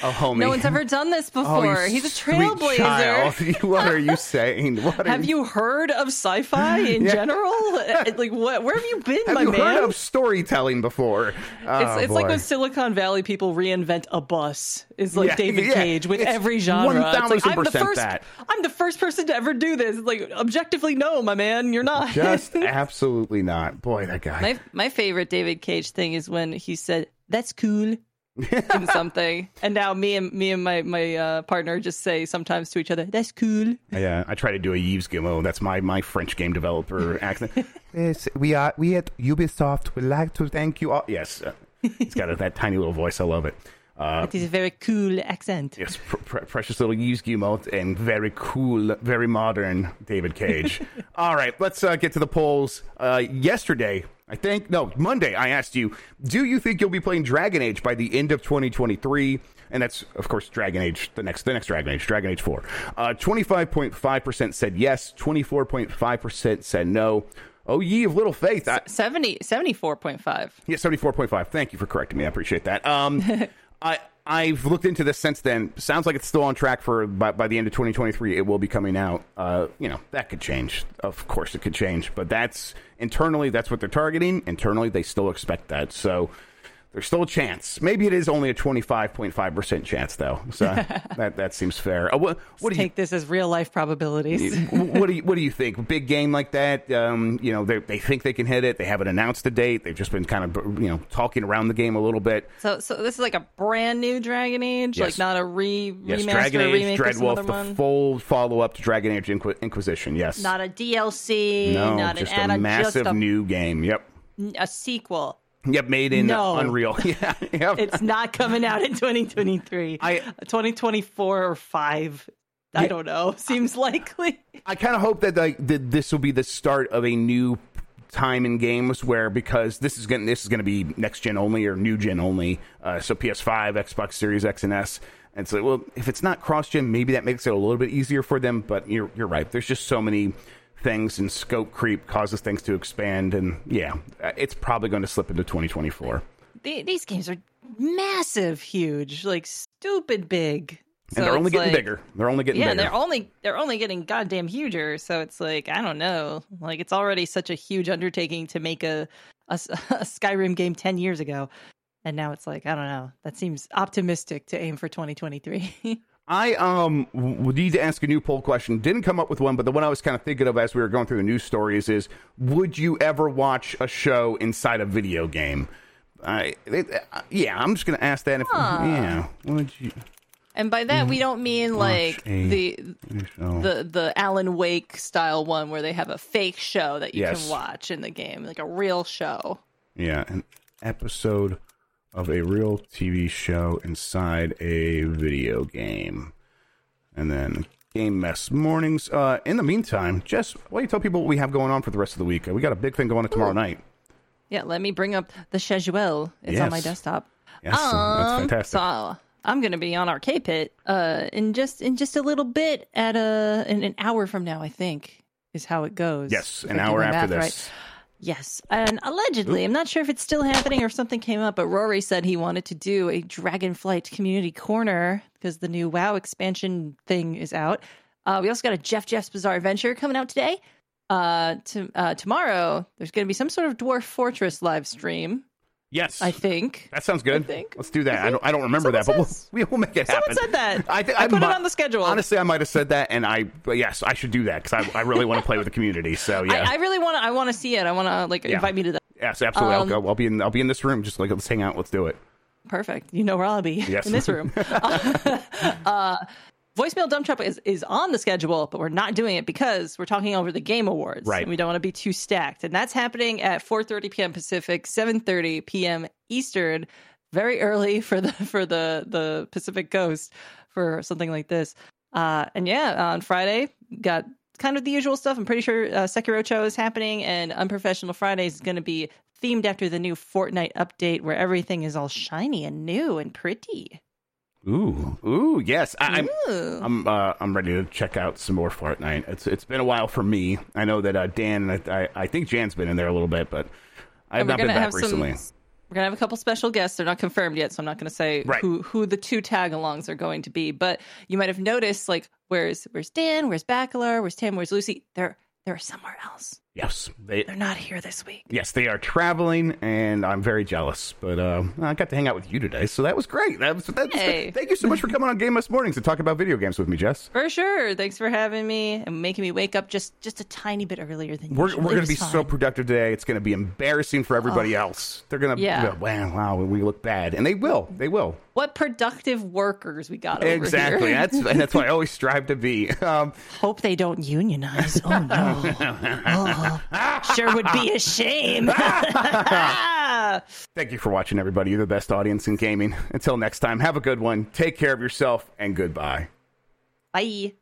Oh, homie. No one's ever done this Oh, before. you He's a trailblazer. what are you saying? What Have you heard of sci-fi in Yeah. general? Like, what? Where have you been, my man? Have my you man? heard of storytelling before? Oh, it's it's like when Silicon Valley people reinvent a bus. Is like Yeah, David yeah. Cage with It's every genre. It's like, I'm the 1000% first. that. I'm the first person to ever do this. It's like objectively, no, my man, you're not. Just absolutely not. Boy, that guy. my my favorite David Cage thing is when he said, "That's cool." in something, and now me and me and my my uh, partner just say sometimes to each other, "That's cool." Yeah, I try to do a Yves Guillemot. That's my, my French game developer accent. yes, we are we at Ubisoft would like to thank you all. Yes, uh, he's got a, that tiny little voice. I love it. Uh, It is a very cool accent. yes, pr- pr- precious little Yves Guillemot and very cool, very modern David Cage. all right, let's uh, get to the polls. Uh, yesterday, I think no Monday, I asked you, do you think you'll be playing Dragon Age by the end of 2023? And that's, of course, Dragon Age, the next, the next Dragon Age, Dragon Age 4. Uh, 25.5% said yes, 24.5% said no. Oh, ye of little faith. I, 70, 74.5. yeah, 74.5. Thank you for correcting me. I appreciate that. Um, I, I've looked into this since then. Sounds like it's still on track for by, by the end of 2023. It will be coming out. Uh, you know, that could change. Of course, it could change. But that's internally, that's what they're targeting. Internally, they still expect that. So there's still a chance. Maybe it is only a 25.5% chance, though. So that, that seems fair. Uh, what, what do you Take this as real life probabilities. what do you what do you think? Big game like that, um, you know, they they think they can hit it. They haven't announced the date. They've just been kind of you know talking around the game a little bit. So, so this is like a brand new Dragon Age, Yes. like not a re Yes, remaster, Dragon Age, remake Dreadwolf, the one. full follow up to Dragon Age Inqui- Inquisition. Yes, Not a DLC, no, not just an a massive just a, new game. Yep, a sequel. Yep, made in No. Unreal. Yeah, yep. It's not coming out in 2023. I- 2024 or five. I don't know. Seems likely. I kind of hope that like that this will be the start of a new time in games where because this is going this is going to be next gen only or new gen only, uh, so PS5, Xbox Series X and S. And so, well, if it's not cross gen, maybe that makes it a little bit easier for them. But you're you're right. There's just so many things, and scope creep causes things to expand. And yeah, it's probably going to slip into 2024. The- These games are massive, huge, like stupid big. So and they're only getting like- bigger. They're only getting Yeah, bigger. they're only they're only getting goddamn huger. So it's like I don't know. Like it's already such a huge undertaking to make a a Skyrim game ten years ago, and now it's like I don't know. That seems optimistic to aim for 2023. I um need to ask a new poll question. Didn't come up with one, but the one I was kind of thinking of as we were going through the news stories is: Would you ever watch a show inside a video game? I it, uh, yeah, I'm just gonna ask that. If yeah, would you? and by that we don't mean like a the the the Alan Wake style one where they have a fake show that you Yes. can watch in the game, like a real show. Yeah, an episode of a real TV show inside a video game, and then game mess mornings. Uh, in the meantime, Jess, why don't you tell people what we have going on for the rest of the week? Uh, We got a big thing going on tomorrow night. Yeah, let me bring up the schedule. It's on my desktop. Yes, that's Um, fantastic. So I'm going to be on our K Pit uh, in just in just a little bit at a in an hour from now. I think is how it goes. Yes, an hour after math this. right. Yes, and allegedly, I'm not sure if it's still happening or if something came up, but Rory said he wanted to do a Dragonflight community corner because the new WoW expansion thing is out. Uh, we also got a Jeff Jeff's Bizarre Adventure coming out today. Uh, to, uh, tomorrow, there's going to be some sort of Dwarf Fortress live stream. Yes, I think. that sounds good. I think. Let's do that. I I, don't. I don't remember Someone that, but we'll, we- we'll make it happen. Someone said that. I, think I put it on the schedule. Honestly, I might have said that, and I. But yes, I should do that because I, I really want to play with the community. So yeah, I, I really want to. I want to see it. I want to like Yeah. invite me to that. yes, absolutely. um, I'll go. I'll be in. I'll be in this room. Just like let's hang out. Let's do it. Perfect. You know where I'll be Yes. in this room. uh, voicemail dump truck is, is on the schedule, but we're not doing it because we're talking over the Game Awards. Right. And we don't want to be too stacked, and that's happening at 4:30 p.m. Pacific, 7:30 p.m. Eastern. Very early for the for the the Pacific Coast for something like this. Uh, and yeah, on Friday got kind of the usual stuff. I'm pretty sure uh, Sekiro Cho is happening, and Unprofessional Fridays is going to be themed after the new Fortnite update, where everything is all shiny and new and pretty. Ooh, ooh, yes. I, I'm. Ooh. I'm. Uh, I'm ready to check out some more Fortnite. It's. It's been a while for me. I know that uh, Dan. and I, I. I think Jan's been in there a little bit, but I have not been gonna back have recently. some We're gonna have a couple special guests. They're not confirmed yet, so I'm not gonna say Right. who who the two tag-alongs are going to be. But you might have noticed, like, where's where's Dan? Where's Bakalar? Where's Tim? Where's Lucy? They're they're somewhere else. Yes, they They're not here this week. yes they are traveling, and I'm very jealous. But uh, I got to hang out with you today, so that was great. That was, that was. Thank you so much for coming on Game Mess Mornings and talk about video games with me, Jess. For sure. Thanks for having me and making me wake up just just a tiny bit earlier than We're, usual. we're going to be so productive today. It's going to be embarrassing for everybody else. They're going to, Yeah. wow, wow, we look bad, and they will. They will. What productive workers we got over here. Exactly. That's that's what I always strive to be. Um, Hope they don't unionize. Oh no. Oh, sure would be a shame. thank you for watching, everybody. You're the best audience in gaming. Until next time, have a good one. Take care of yourself, and goodbye. Bye.